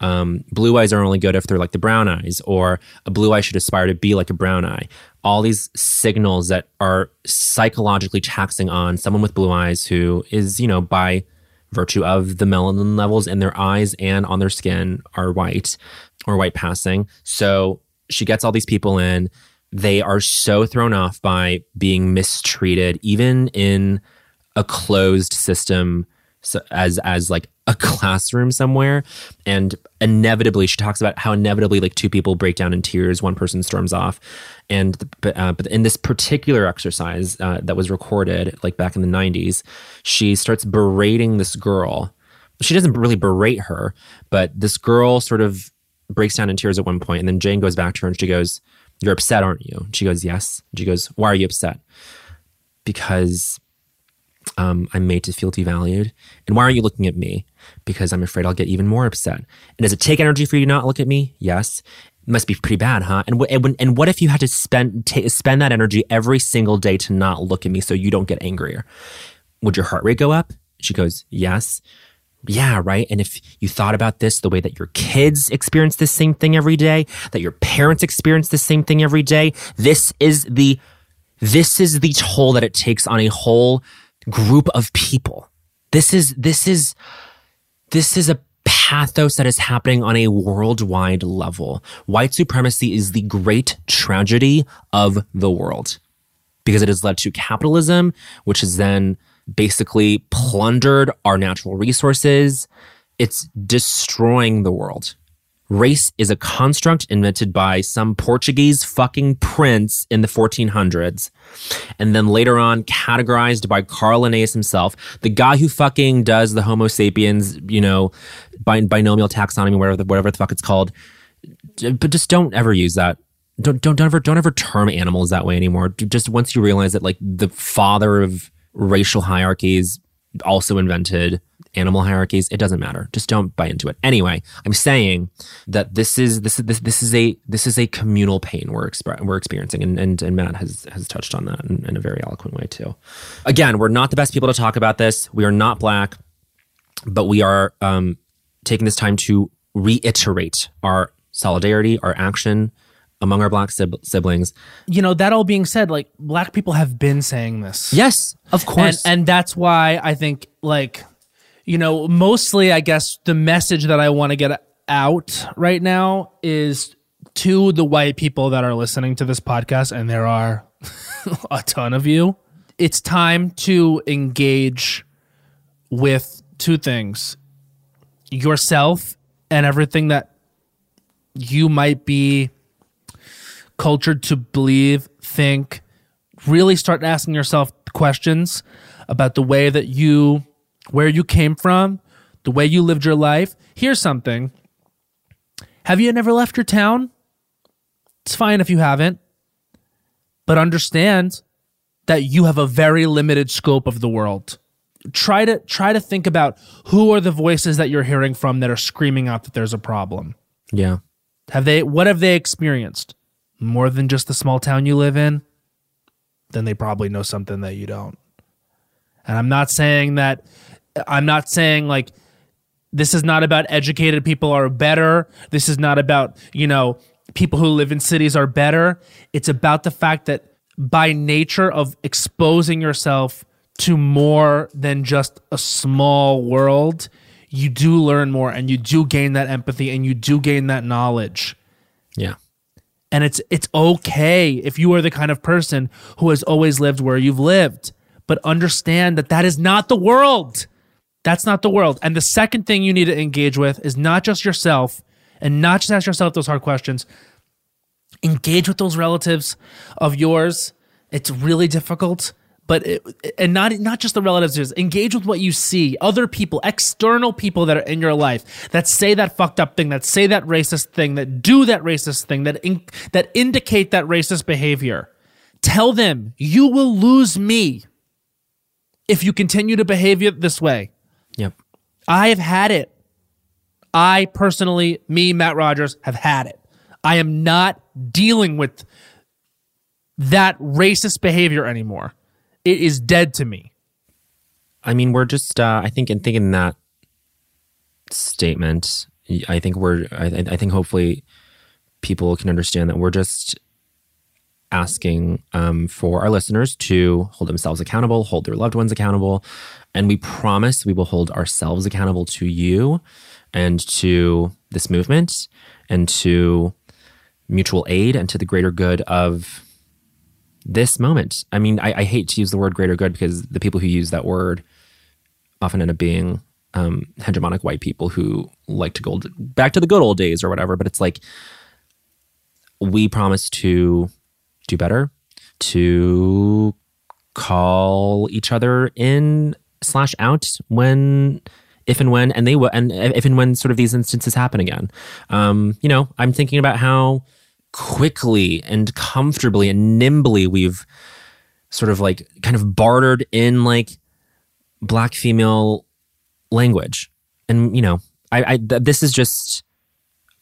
Um, blue eyes are only good if they're like the brown eyes, or a blue eye should aspire to be like a brown eye. All these signals that are psychologically taxing on someone with blue eyes who is, you know, by virtue of the melanin levels in their eyes and on their skin are white or white passing. So she gets all these people in. They are so thrown off by being mistreated, even in a closed system so as as like a classroom somewhere. And inevitably she talks about how inevitably like two people break down in tears one person storms off. And but, uh, but in this particular exercise uh, that was recorded like back in the 90s she starts berating this girl. She doesn't really berate her but this girl sort of breaks down in tears at one point and then jane goes back to her and she goes you're upset aren't you she goes yes she goes why are you upset because um, I'm made to feel devalued. And why aren't you looking at me? Because I'm afraid I'll get even more upset. And does it take energy for you to not look at me? Yes. It must be pretty bad, huh? And, wh- and, and what if you had to spend ta spend that energy every single day to not look at me so you don't get angrier? Would your heart rate go up? She goes, yes. Yeah, right. And if you thought about this the way that your kids experience the same thing every day, that your parents experience the same thing every day, this is the this is the toll that it takes on a whole group of people. This is this is this is a pathos that is happening on a worldwide level. White supremacy is the great tragedy of the world because it has led to capitalism, which has then basically plundered our natural resources. It's destroying the world. Race is a construct invented by some Portuguese fucking prince in the 1400s. And then later on, categorized by Carl Linnaeus himself, the guy who fucking does the Homo sapiens, you know, bin- binomial taxonomy, whatever the, whatever the fuck it's called. But just don't ever use that. Don't, don't, don't ever, don't ever term animals that way anymore. Just once you realize that like the father of racial hierarchies also invented animal hierarchies it doesn't matter. Just don't buy into it. Anyway i'm saying that this is this is this, this is a this is a communal pain we're expre- we're experiencing and, and and matt has has touched on that in, in a very eloquent way too. Again we're not the best people to talk about this. We are not black but we are um, taking this time to reiterate our solidarity, our action among our black sib- siblings. You know, that all being said, like black people have been saying this. Yes, of and, course. and that's why I think like you know mostly I guess the message that I want to get out right now is to the white people that are listening to this podcast and there are a ton of you it's time to engage with two things yourself and everything that you might be cultured to believe think really start asking yourself questions about the way that you where you came from the way you lived your life. Here's something. Have you never left your town? It's fine if you haven't but understand that you have a very limited scope of the world. Try to try to think about who are the voices that you're hearing from that are screaming out that there's a problem. Yeah. have they what have they experienced more than just the small town you live in then they probably know something that you don't. And i'm not saying that i'm not saying like this is not about educated people are better. This is not about you know people who live in cities are better. It's about the fact that by nature of exposing yourself to more than just a small world you do learn more and you do gain that empathy and you do gain that knowledge. Yeah. And it's it's okay if you are the kind of person who has always lived where you've lived. But understand that that is not the world. That's not the world. And the second thing you need to engage with is not just yourself and not just ask yourself those hard questions. Engage with those relatives of yours. It's really difficult but it, and not not just the relatives engage with what you see other people external people that are in your life that say that fucked up thing that say that racist thing that do that racist thing that in, that indicate that racist behavior tell them you will lose me if you continue to behave this way Yep. I have had it. I personally, me, Matt Rogers, have had it. I am not dealing with that racist behavior anymore. It is dead to me. I mean, we're just. Uh, I think in thinking that statement, I think we're. I, I think hopefully people can understand that we're just asking um, for our listeners to hold themselves accountable, hold their loved ones accountable, and we promise we will hold ourselves accountable to you and to this movement and to mutual aid and to the greater good of this moment. I mean, I, I hate to use the word greater good because the people who use that word often end up being um, hegemonic white people who like to go back to the good old days or whatever. But it's like we promise to do better, to call each other in slash out when if and when and they will and if and when sort of these instances happen again um you know i'm thinking about how quickly and comfortably and nimbly we've sort of like kind of bartered in like black female language and you know i i th- this is just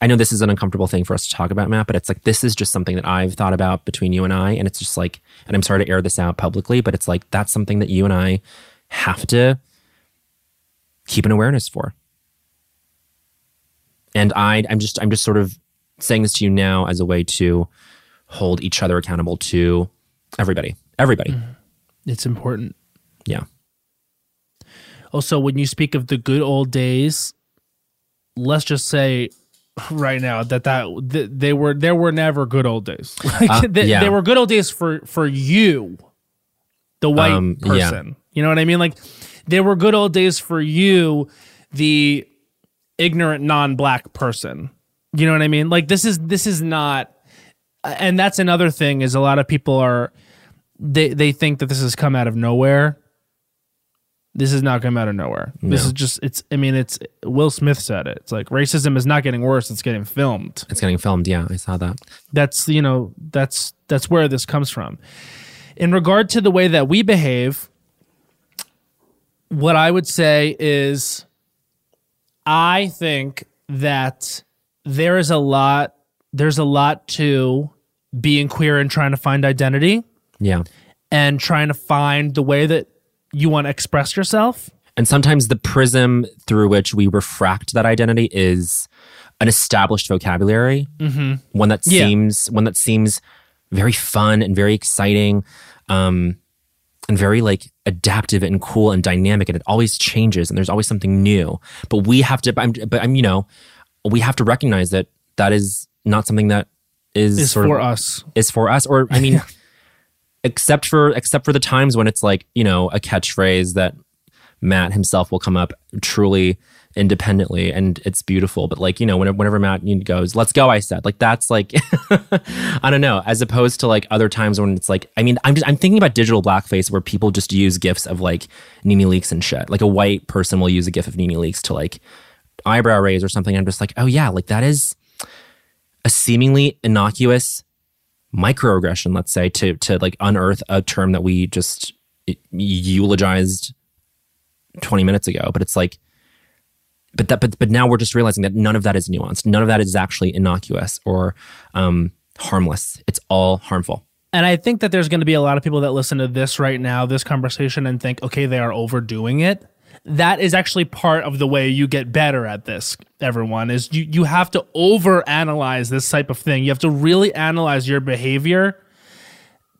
I know this is an uncomfortable thing for us to talk about, Matt, but it's like this is just something that I've thought about between you and I. And it's just like, and I'm sorry to air this out publicly, but it's like that's something that you and I have to keep an awareness for. And I I'm just I'm just sort of saying this to you now as a way to hold each other accountable to everybody. Everybody. It's important. Yeah. Also, when you speak of the good old days, let's just say right now that that th- they were there were never good old days. Like, Uh, they, yeah. they were good old days for for you, the white Um, yeah. person. You know what I mean? Like they were good old days for you, the ignorant non-black person. You know what I mean? Like this is this is not and that's another thing is a lot of people are they they think that this has come out of nowhere. This has not come out of nowhere. This is just it's I mean it's Will Smith said it. It's like racism is not getting worse, it's getting filmed. It's getting filmed. Yeah, I saw that. That's you know, that's that's where this comes from. In regard to the way that we behave, what I would say is I think that there is a lot there's a lot to being queer and trying to find identity Yeah. and trying to find the way that you want to express yourself. And sometimes the prism through which we refract that identity is an established vocabulary, one that Yeah. seems one that seems very fun and very exciting, um, and very like adaptive and cool and dynamic, and it always changes and there's always something new. But we have to, but I'm, but I'm you know, we have to recognize that that is not something that is, Is for of us. is for us or i mean except for except for the times when it's like you know a catchphrase that matt himself will come up truly independently and it's beautiful. But like you know whenever, whenever matt goes let's go i said like that's like i don't know as opposed to like other times when it's like i mean i'm just i'm thinking about digital blackface where people just use gifs of like nene leakes and shit. Like a white person will use a gif of nene leakes to like eyebrow raise or something i'm just like oh yeah like that is a seemingly innocuous microaggression, let's say, to to like unearth a term that we just eulogized 20 minutes ago. But it's like, but that but but now we're just realizing that none of that is nuanced. None of that is actually innocuous or um, harmless. It's all harmful. And I think that there's going to be a lot of people that listen to this right now, this conversation, and think, okay, they are overdoing it. That is actually part of the way you get better at this, everyone, is you, you have to overanalyze this type of thing. You have to really analyze your behavior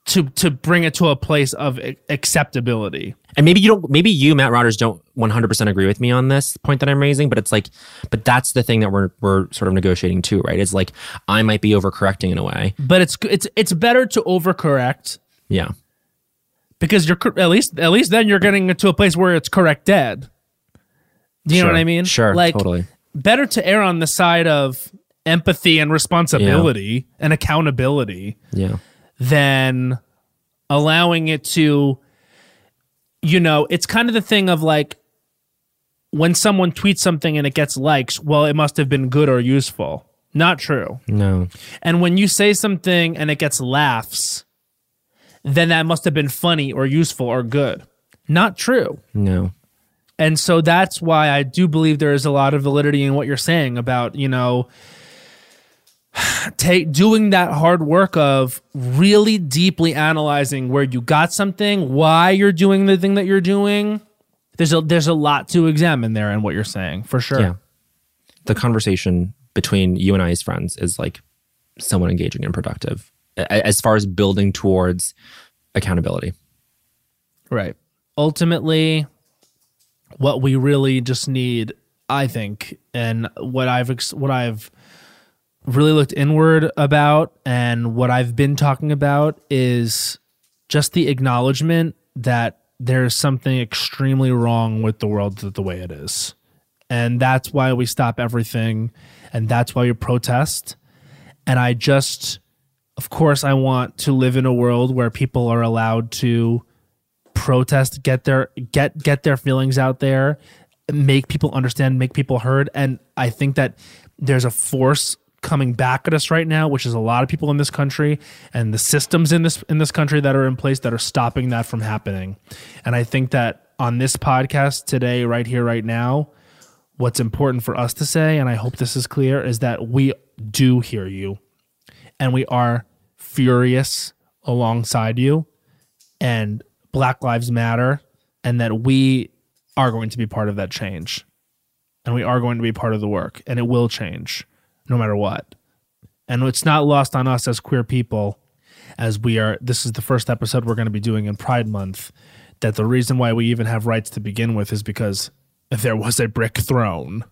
to to bring it to a place of acceptability. And maybe you don't. Maybe you, Matt rogers don't 100 percent agree with me on this point that I'm raising. But it's like, but that's the thing that we're we're sort of negotiating too, right? It's like I might be overcorrecting in a way. But it's it's it's better to overcorrect Yeah. Because you're at least at least then you're getting to a place where it's corrected. Do you know what I mean? Sure, Like totally. better to err on the side of empathy and responsibility and accountability Yeah. than allowing it to you know, it's kind of the thing of like when someone tweets something and it gets likes, well, it must have been good or useful. Not true. No. And when you say something and it gets laughs, then that must have been funny or useful or good. Not true. No. And so that's why I do believe there is a lot of validity in what you're saying about, you know, take doing that hard work of really deeply analyzing where you got something, why you're doing the thing that you're doing. There's a there's a lot to examine there in what you're saying, for sure. Yeah. The conversation between you and I as friends is like somewhat engaging and productive as far as building towards accountability. Right. Ultimately, what we really just need, I think, and what I've what I've really looked inward about and what I've been talking about is just the acknowledgement that there's something extremely wrong with the world the way it is. And that's why we stop everything and that's why we protest. And I just of course I want to live in a world where people are allowed to protest get their get get their feelings out there make people understand make people heard. And i think that there's a force coming back at us right now which is a lot of people in this country and the systems in this in this country that are in place that are stopping that from happening. And i think that on this podcast today right here right now what's important for us to say and i hope this is clear is that we do hear you and we are furious alongside you and Black Lives Matter, and that we are going to be part of that change. And we are going to be part of the work, and it will change no matter what. And it's not lost on us as queer people, as we are. This is the first episode we're going to be doing in Pride Month. That the reason why we even have rights to begin with is because there was a brick thrown.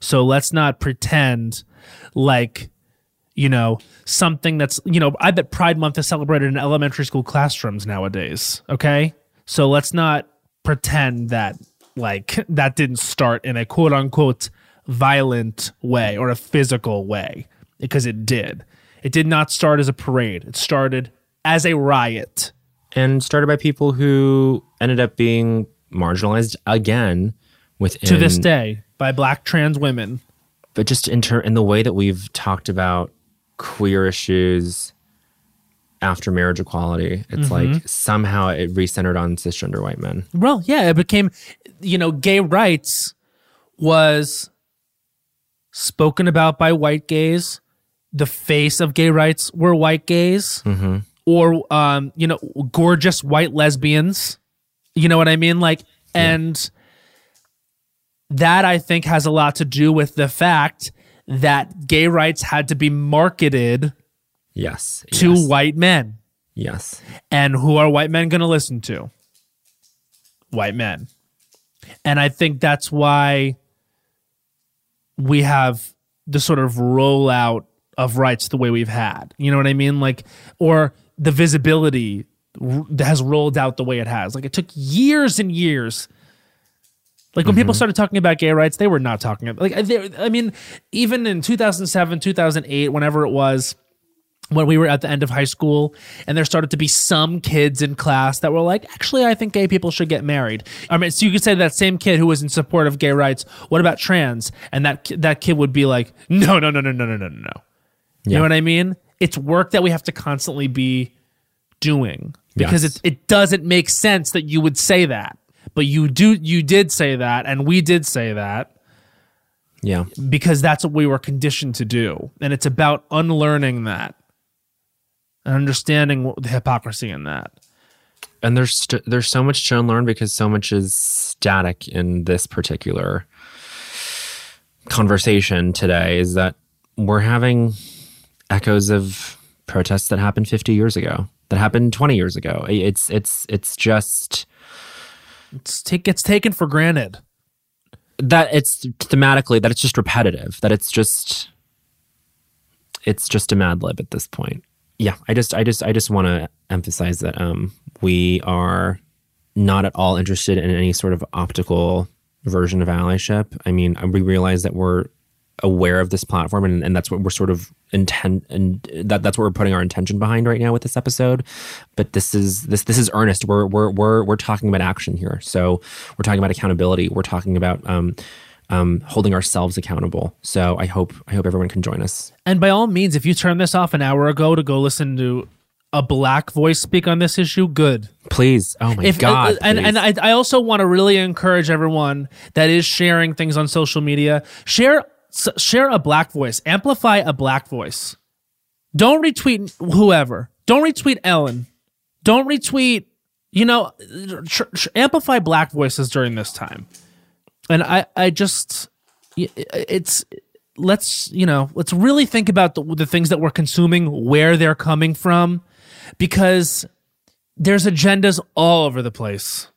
So let's not pretend like you know, something that's, you know, I bet Pride Month is celebrated in elementary school classrooms nowadays. Okay. So let's not pretend that, like, that didn't start in a quote unquote violent way or a physical way, because it did. It did not start as a parade, it started as a riot. And started by people who ended up being marginalized again within To this day, by black trans women. but just in ter- in the way that we've talked about queer issues after marriage equality, it's like somehow it recentered on cisgender white men. Well, yeah, it became, you know, gay rights was spoken about by white gays. The face of gay rights were white gays, or um, you know, gorgeous white lesbians. You know what I mean? Like, and that I think has a lot to do with the fact that gay rights had to be marketed Yes. to yes, white men. Yes. And who are white men going to listen to? White men. And I think that's why we have the sort of rollout of rights the way we've had. You know what I mean? Like, or the visibility that has rolled out the way it has. Like, it took years and years. Like when people mm-hmm. started talking about gay rights, they were not talking about like they, I mean, even in 2007, 2008, whenever it was, when we were at the end of high school and there started to be some kids in class that were like actually i think gay people should get married. I mean so you could say that same kid who was in support of gay rights what about trans? And that that kid would be like no no no no no no no no no. You know what i mean? It's work that we have to constantly be doing because Yes. it, it doesn't make sense that you would say that but you do you did say that and we did say that Yeah. because that's what we were conditioned to do. And it's about unlearning that and understanding what, the hypocrisy in that. and there's st- there's so much to unlearn because so much is static in this particular conversation today is that we're having echoes of protests that happened 50 years ago that happened 20 years ago it's it's it's just It's take, gets taken for granted. that it's thematically that it's just repetitive that it's just it's just a mad lib at this point yeah i just i just i just want to emphasize that um we are not at all interested in any sort of optical version of allyship i mean we realize that we're aware of this platform and, and that's what we're sort of intent and that that's what we're putting our intention behind right now with this episode. But this is this this is earnest. We're we're we're, we're talking about action here. So we're talking about accountability. We're talking about um um holding ourselves accountable. So i hope i hope everyone can join us. And by all means, if you turned this off an hour ago to go listen to a black voice speak on this issue, good. please. Oh my if god uh, and and I, I also want to really encourage everyone that is sharing things on social media share s- share a black voice amplify a black voice don't retweet whoever don't retweet ellen don't retweet you know tr- tr- amplify black voices during this time and i i just it's let's you know let's really think about the, the things that we're consuming where they're coming from because there's agendas all over the place.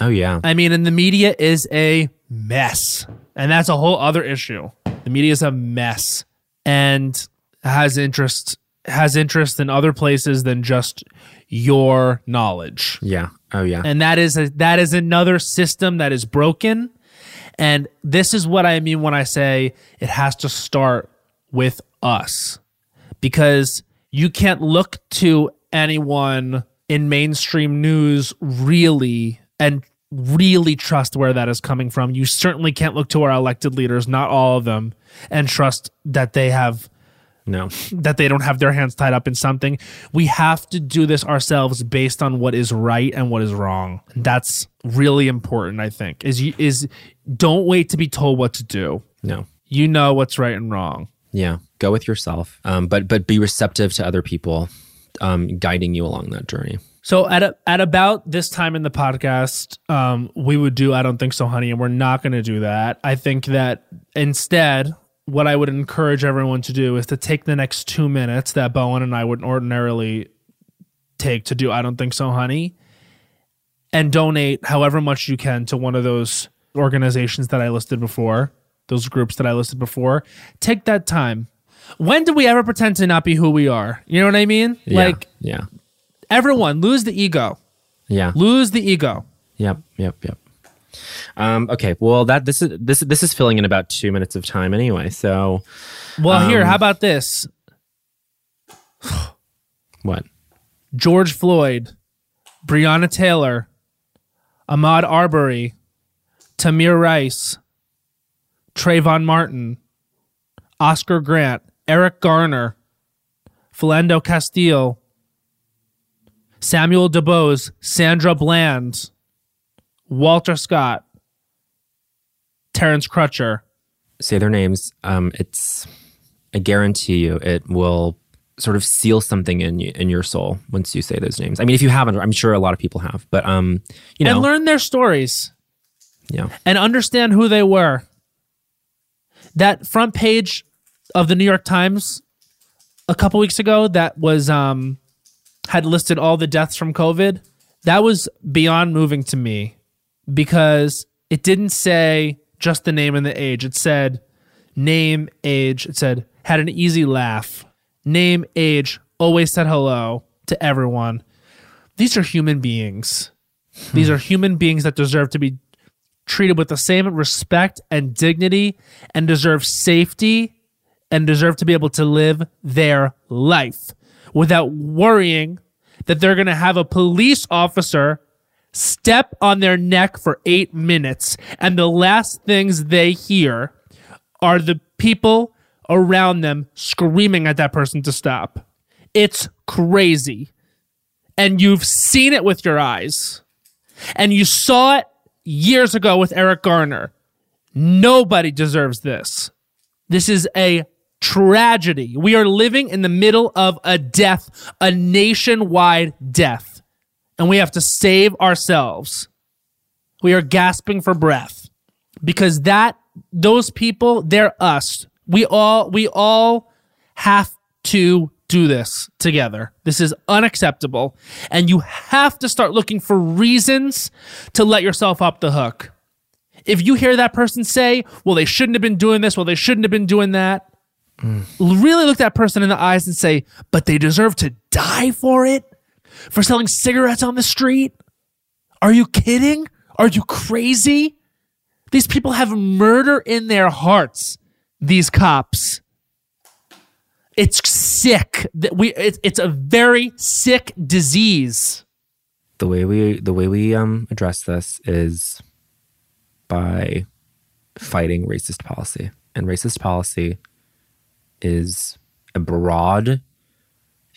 oh yeah I mean, and the media is a mess. And that's a whole other issue. The media is a mess and has interest has interest in other places than just your knowledge. yeah oh yeah And that is a, that is another system that is broken. And this is what I mean when I say it has to start with us. Because you can't look to anyone in mainstream news really and really trust where that is coming from. You certainly can't look to our elected leaders, not all of them, and trust that they have no that they don't have their hands tied up in something. We have to do this ourselves based on what is right and what is wrong. That's really important, I think. Is is don't wait to be told what to do. no You know what's right and wrong. yeah go with yourself um but but be receptive to other people um guiding you along that journey So at a, at about this time in the podcast, um, we would do I don't think so, honey, and we're not going to do that. I think that instead, what I would encourage everyone to do is to take the next two minutes that Bowen and I would ordinarily take to do I don't think so, honey, and donate however much you can to one of those organizations that I listed before, those groups that I listed before. Take that time. When do we ever pretend to not be who we are? You know what I mean? Yeah, Like yeah everyone lose the ego yeah lose the ego Yep, yep, yep. Um, okay, well that this is this this is filling in about two minutes of time anyway. So well here Um, how about this what? george floyd breonna taylor ahmaud arbery tamir rice trayvon martin oscar grant eric garner philando castile samuel dubose sandra bland walter scott terence crutcher Say their names. Um, it's I guarantee you it will sort of seal something in you in your soul once you say those names. I mean, if you haven't, I'm sure a lot of people have, but um, you know, and learn their stories Yeah. and understand who they were. That front page of the New York Times a couple weeks ago that was um had listed all the deaths from COVID. That was beyond moving to me because it didn't say just the name and the age. It said name, age. It said had an easy laugh. Name, age, always said hello to everyone. These are human beings. These hmm. are human beings that deserve to be treated with the same respect and dignity and deserve safety and deserve to be able to live their life without worrying that they're going to have a police officer step on their neck for eight minutes. And the last things they hear are the people around them screaming at that person to stop. It's crazy. And you've seen it with your eyes. And you saw it years ago with Eric Garner. Nobody deserves this. This is a tragedy. We are living in the middle of a death, a nationwide death. And we have to save ourselves. We are gasping for breath because that those people, they're us. We all we all have to do this together. This is unacceptable. And you have to start looking for reasons to let yourself off the hook. If you hear that person say, well, they shouldn't have been doing this, well, they shouldn't have been doing that, really look that person in the eyes and say, but they deserve to die for it? For selling cigarettes on the street? Are you kidding? Are you crazy? These people have murder in their hearts, these cops. It's sick. That we it's, it's a very sick disease. the way we the way we um address this is by fighting racist policy and racist policy is a broad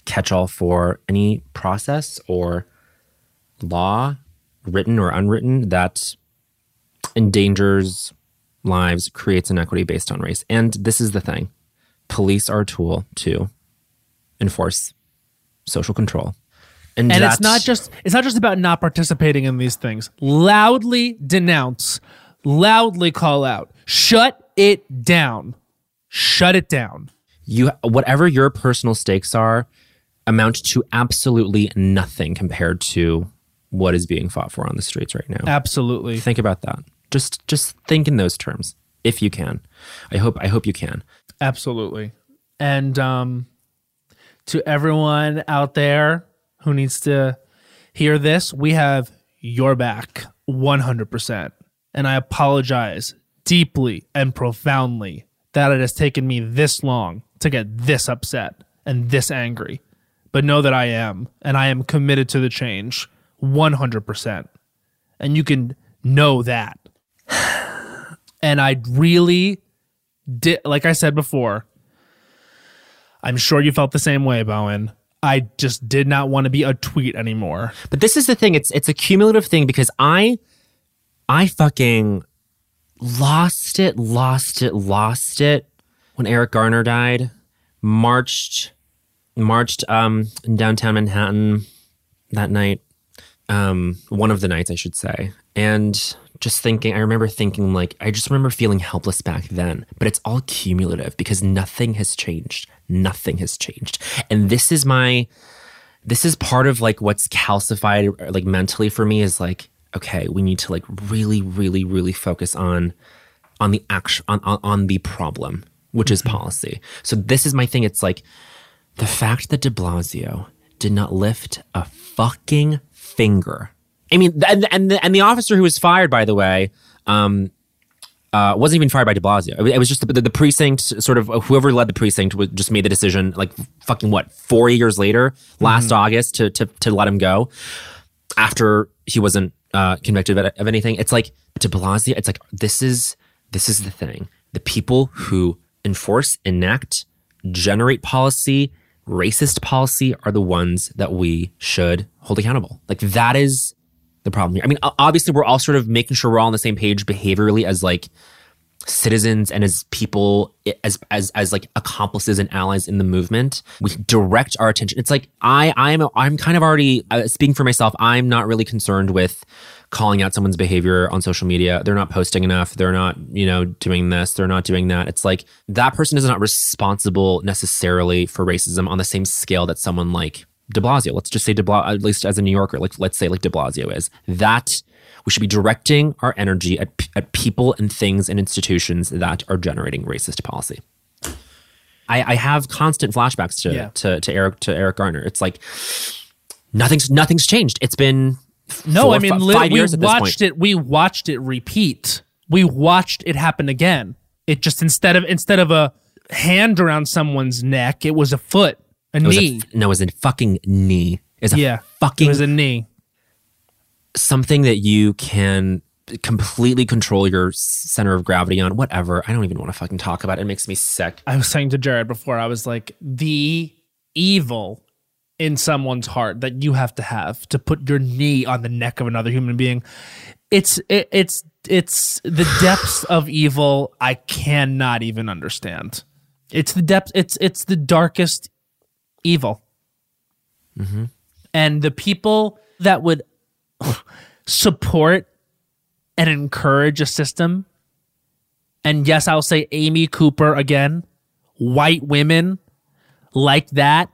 catch-all for any process or law written or unwritten that endangers lives creates inequity based on race and this is the thing police are a tool to enforce social control And it's not just it's not just about not participating in these things. Loudly denounce, loudly call out. Shut it down. Shut it down. You whatever your personal stakes are amount to absolutely nothing compared to what is being fought for on the streets right now. Absolutely. Think about that. Just just think in those terms if you can. I hope I hope you can. Absolutely. And um, to everyone out there who needs to hear this, we have your back 100%. And I apologize deeply and profoundly that it has taken me this long to get this upset and this angry. But know that I am, and I am committed to the change 100%. And you can know that. And I really did like I said before, I'm sure you felt the same way, Bowen. I just did not want to be a tweet anymore. But this is the thing. It's it's a cumulative thing because I I fucking lost it, lost it, lost it when Eric Garner died. Marched marched um in downtown Manhattan that night. Um one of the nights I should say. And just thinking I remember thinking like I just remember feeling helpless back then. But it's all cumulative because nothing has changed. Nothing has changed. And this is my this is part of like what's calcified like mentally for me is like okay we need to like really really really focus on on the action on, on, on the problem which is policy so this is my thing it's like the fact that de blasio did not lift a fucking finger i mean and, and, the, and the officer who was fired by the way um uh, wasn't even fired by De Blasio. It was just the, the, the precinct, sort of whoever led the precinct, was just made the decision, like fucking what, four years later, last August, to, to to let him go after he wasn't uh, convicted of, of anything. It's like De Blasio. It's like this is this is the thing. The people who enforce, enact, generate policy, racist policy, are the ones that we should hold accountable. Like that is the problem here. I mean, obviously, we're all sort of making sure we're all on the same page behaviorally as like citizens and as people as as as like accomplices and allies in the movement we direct our attention. It's like i i'm i'm kind of already uh, speaking for myself i'm not really concerned with calling out someone's behavior on social media. They're not posting enough. They're not you know doing this. They're not doing that. It's like that person is not responsible necessarily for racism on the same scale that someone like de blasio. Let's just say de blasio at least as a new yorker like let's say like de blasio is. That we should be directing our energy at, at people and things and institutions that are generating racist policy. I, I have constant flashbacks to, Yeah. to to Eric to Eric Garner. It's like nothing's nothing's changed. It's been No, four, I mean, lit- five we years at this watched it. We watched it repeat. We watched it happen again. It just instead of instead of a hand around someone's neck, it was a foot, a It was a knee. no, it was a fucking knee. It's a yeah, fucking it was a knee. Something that you can completely control your center of gravity on. Whatever. I don't even want to fucking talk about it. It makes me sick. I was saying to Jared before, I was like, the evil in someone's heart that you have to have to put your knee on the neck of another human being. It's it, it's it's the depths of evil I cannot even understand. It's the depth. It's it's the darkest evil. Mm-hmm. And the people that would support and encourage a system, and yes, I'll say Amy Cooper again, white women like that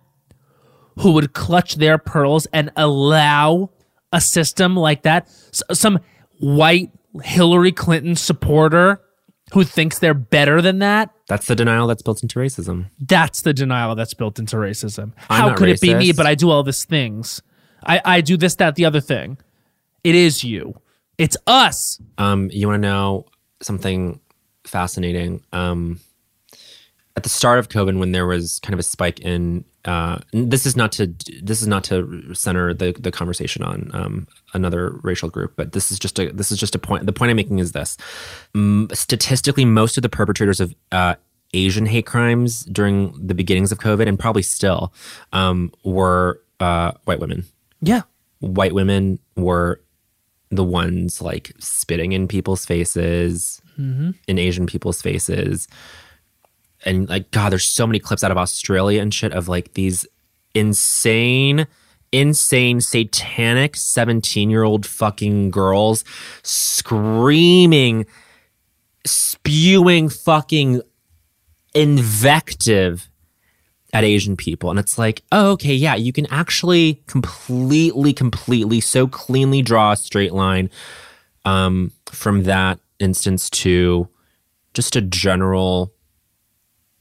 who would clutch their pearls and allow a system like that. Some white Hillary Clinton supporter who thinks they're better than that. That's the denial that's built into racism. That's the denial that's built into racism. I'm How could it be me, but I do all these things? I, I do this, that, the other thing. It is you. It's us. Um, you want to know something fascinating? Um, at the start of COVID, when there was kind of a spike in, uh, this is not to this is not to center the the conversation on um, another racial group, but this is just a this is just a point. The point I'm making is this: statistically, most of the perpetrators of uh, Asian hate crimes during the beginnings of COVID, and probably still, um, were uh, white women Yeah. white women were the ones like spitting in people's faces, mm-hmm. in Asian people's faces. And like, God, there's so many clips out of Australia and shit of like these insane, insane, satanic 17 year old fucking girls screaming, spewing fucking invective at Asian people. And it's like, oh, okay, yeah, you can actually completely, completely, so cleanly draw a straight line um, from that instance to just a general,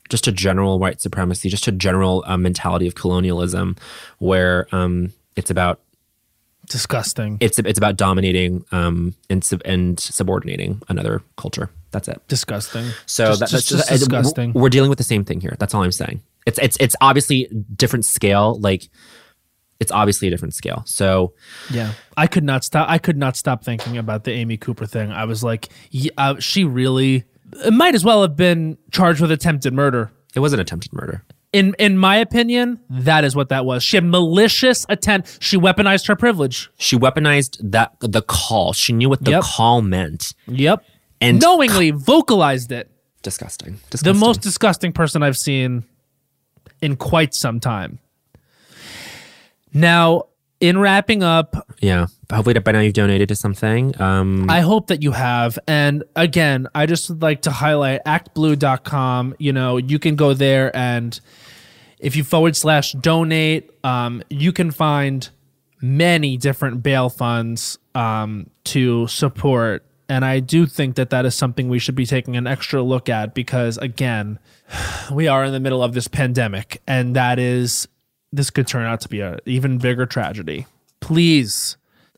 just a general white supremacy, just a general uh, mentality of colonialism, where um, it's about Disgusting. it's it's about dominating um, and sub- and subordinating another culture. That's it. disgusting. So Just- that, just- that's just disgusting. We're dealing with the same thing here. That's all I'm saying. It's it's it's obviously different scale. Like it's obviously a different scale. So Yeah, I could not stop. I could not stop thinking about the Amy Cooper thing. I was like, yeah, uh, she really it might as well have been charged with attempted murder. it was an attempted murder. In in my opinion, that is what that was. She had malicious attempt. She weaponized her privilege. She weaponized that the call. She knew what the Yep. call meant. Yep, And knowingly vocalized it. disgusting. The most disgusting person I've seen in quite some time. Now, in wrapping up, yeah. Hopefully by now you've donated to something. Um, I hope that you have. And again, I just would like to highlight actblue.com. You know, you can go there and if you forward slash donate, um, you can find many different bail funds um, to support. And I do think that that is something we should be taking an extra look at because, again, we are in the middle of this pandemic, and that is this could turn out to be an even bigger tragedy. Please,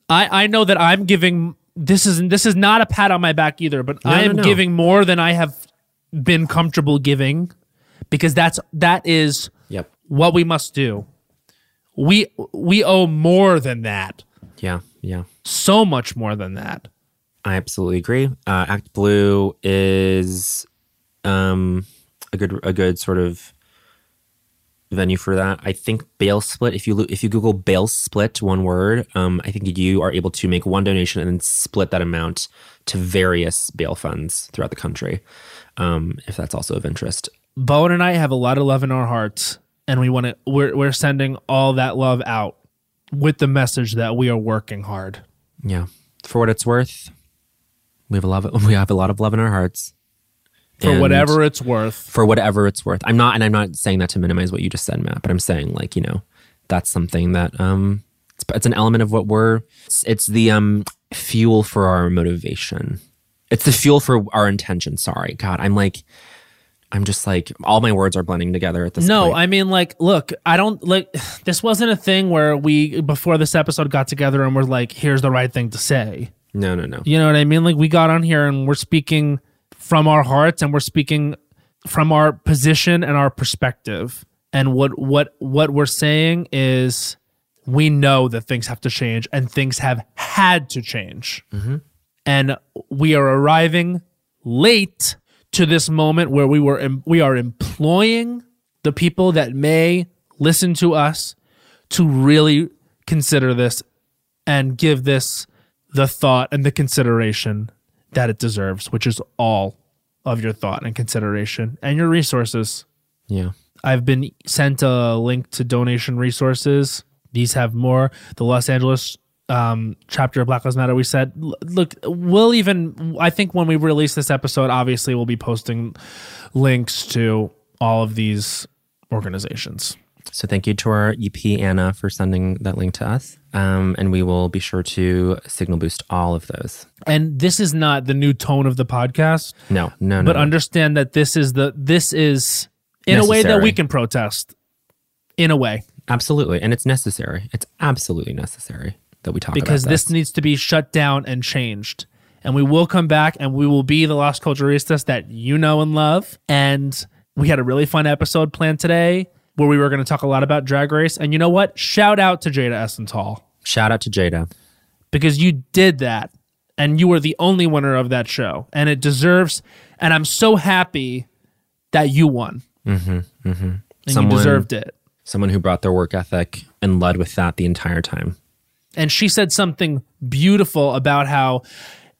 I I know that I'm giving this is this is not a pat on my back either, but I no, am no. giving more than I have been comfortable giving because that's that is yep. what we must do. We we owe more than that. Yeah. Yeah. So much more than that. I absolutely agree. Uh, Act Blue is um, a good a good sort of venue for that. I think bail split. If you lo- if you Google bail split, one word, um, I think you are able to make one donation and then split that amount to various bail funds throughout the country. Um, if that's also of interest. Bowen and I have a lot of love in our hearts, and we want to. We're we're sending all that love out with the message that we are working hard. Yeah, for what it's worth, we have a love. We have a lot of love in our hearts. For whatever it's worth. for whatever it's worth. I'm not, and I'm not saying that to minimize what you just said, Matt. But I'm saying like you know, that's something that um, it's, it's an element of what we're. It's, it's the um fuel for our motivation. It's the fuel for our intention. Sorry, God, I'm like, I'm just like all my words are blending together at this. No, point. I mean, like, look, I don't like. This wasn't a thing where we before this episode got together and we're like, "Here's the right thing to say." no, no, no. You know what I mean? Like, we got on here and we're speaking from our hearts and we're speaking from our position and our perspective. And what what what we're saying is, we know that things have to change and things have had to change, mm-hmm. and we are arriving late to this moment where we were we are employing the people that may listen to us to really consider this and give this the thought and the consideration that it deserves, which is all of your thought and consideration and your resources. Yeah, I've been sent a link to donation resources. These have more. The Los Angeles um, chapter of Black Lives Matter. We said, look, we'll even. I think when we release this episode, obviously we'll be posting links to all of these organizations. So thank you to our EP Anna for sending that link to us, um, and we will be sure to signal boost all of those. And this is not the new tone of the podcast. No, no, no. but no. understand that this is the this is in a way that we can protest in a way Absolutely. And it's necessary. It's absolutely necessary that we talk because about this needs to be shut down and changed and we will come back and we will be the Las Culturistas that you know and love and we had a really fun episode planned today where we were going to talk a lot about drag race and you know what shout out to Jada Essence Hall Shout out to Jada. because you did that and you were the only winner of that show and it deserves and I'm so happy that you won Mm-hmm, mm-hmm. and Someone- you deserved it Someone who brought their work ethic and led with that the entire time. and she said something beautiful about how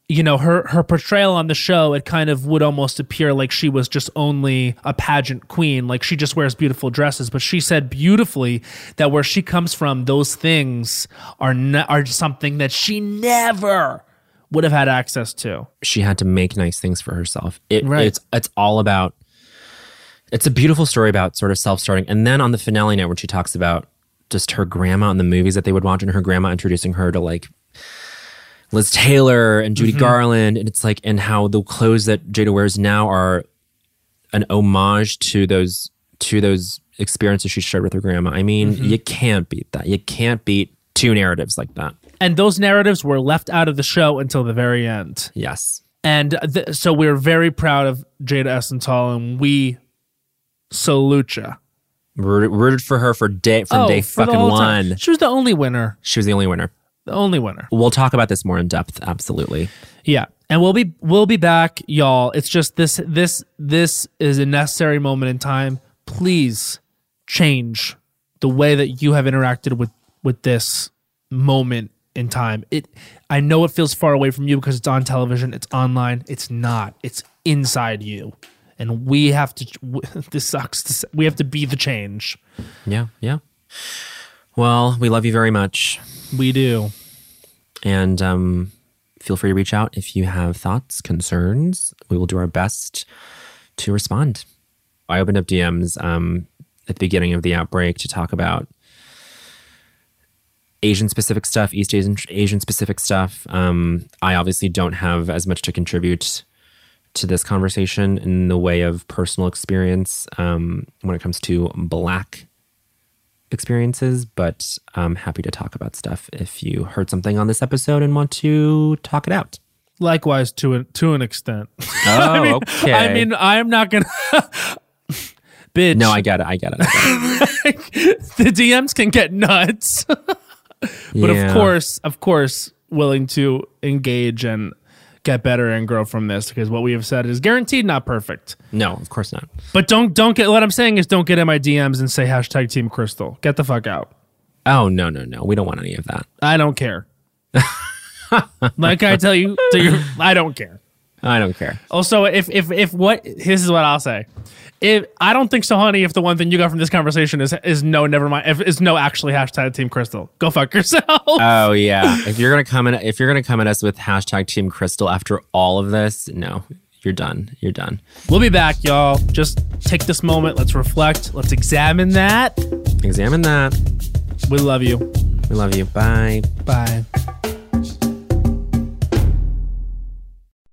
you know her her portrayal on the show it kind of would almost appear like she was just only a pageant queen like she just wears beautiful dresses but she said beautifully that where she comes from those things are ne- are something that she never would have had access to She had to make nice things for herself. It, Right. It's it's all about. It's a beautiful story about sort of self starting, and then on the finale night when she talks about just her grandma and the movies that they would watch, and her grandma introducing her to like Liz Taylor and Mm-hmm. Judy Garland, and it's like and how the clothes that Jada wears now are an homage to those to those experiences she shared with her grandma. I mean, Mm-hmm. you can't beat that. You can't beat two narratives like that. and those narratives were left out of the show until the very end Yes. And th- so we're very proud of Jada Essence Hall, and we salute ya. Rooted, rooted for her for day from day Oh, the fucking whole time. one. She was the only winner. She was the only winner. The only winner. We'll talk about this more in depth. Absolutely. Yeah. And we'll be we'll be back, y'all. It's just this this this is a necessary moment in time. Please change the way that you have interacted with with this moment in time. It I know it feels far away from you because it's on television, it's online. It's not. It's inside you. And we have to this sucks to we have to be the change. Yeah. Yeah. Well, we love you very much. We do. And um, feel free to reach out if you have thoughts, concerns. We will do our best to respond. I opened up DMs um, at the beginning of the outbreak to talk about Asian specific stuff, East Asian Asian specific stuff. Um, I obviously don't have as much to contribute to this conversation in the way of personal experience um, when it comes to Black experiences, but I'm happy to talk about stuff if you heard something on this episode and want to talk it out. Likewise to a, to an extent. Oh, I mean, okay. I mean, I'm not gonna. Bitch. no, I get it. I get it. I get it. the DMs can get nuts, but Yeah. of course, of course, willing to engage and get better and grow from this because what we have said is guaranteed not perfect. No, of course not. But don't don't get what I'm saying is don't get in my DMs and say hashtag Team Crystal. Get the fuck out. Oh no, no, no. We don't want any of that. I don't care. like I tell you, your, I don't care. I don't care. Also, if if if what this is what I'll say. If I don't think so, honey. If the one thing you got from this conversation is is no, never mind. If is no, actually hashtag Team Crystal. Go fuck yourself. Oh yeah. if you're gonna come in, if you're gonna come at us with hashtag Team Crystal after all of this, no, you're done. You're done. we'll be back, y'all. Just take this moment. Let's reflect. Let's examine that. Examine that. We love you. We love you. Bye. Bye.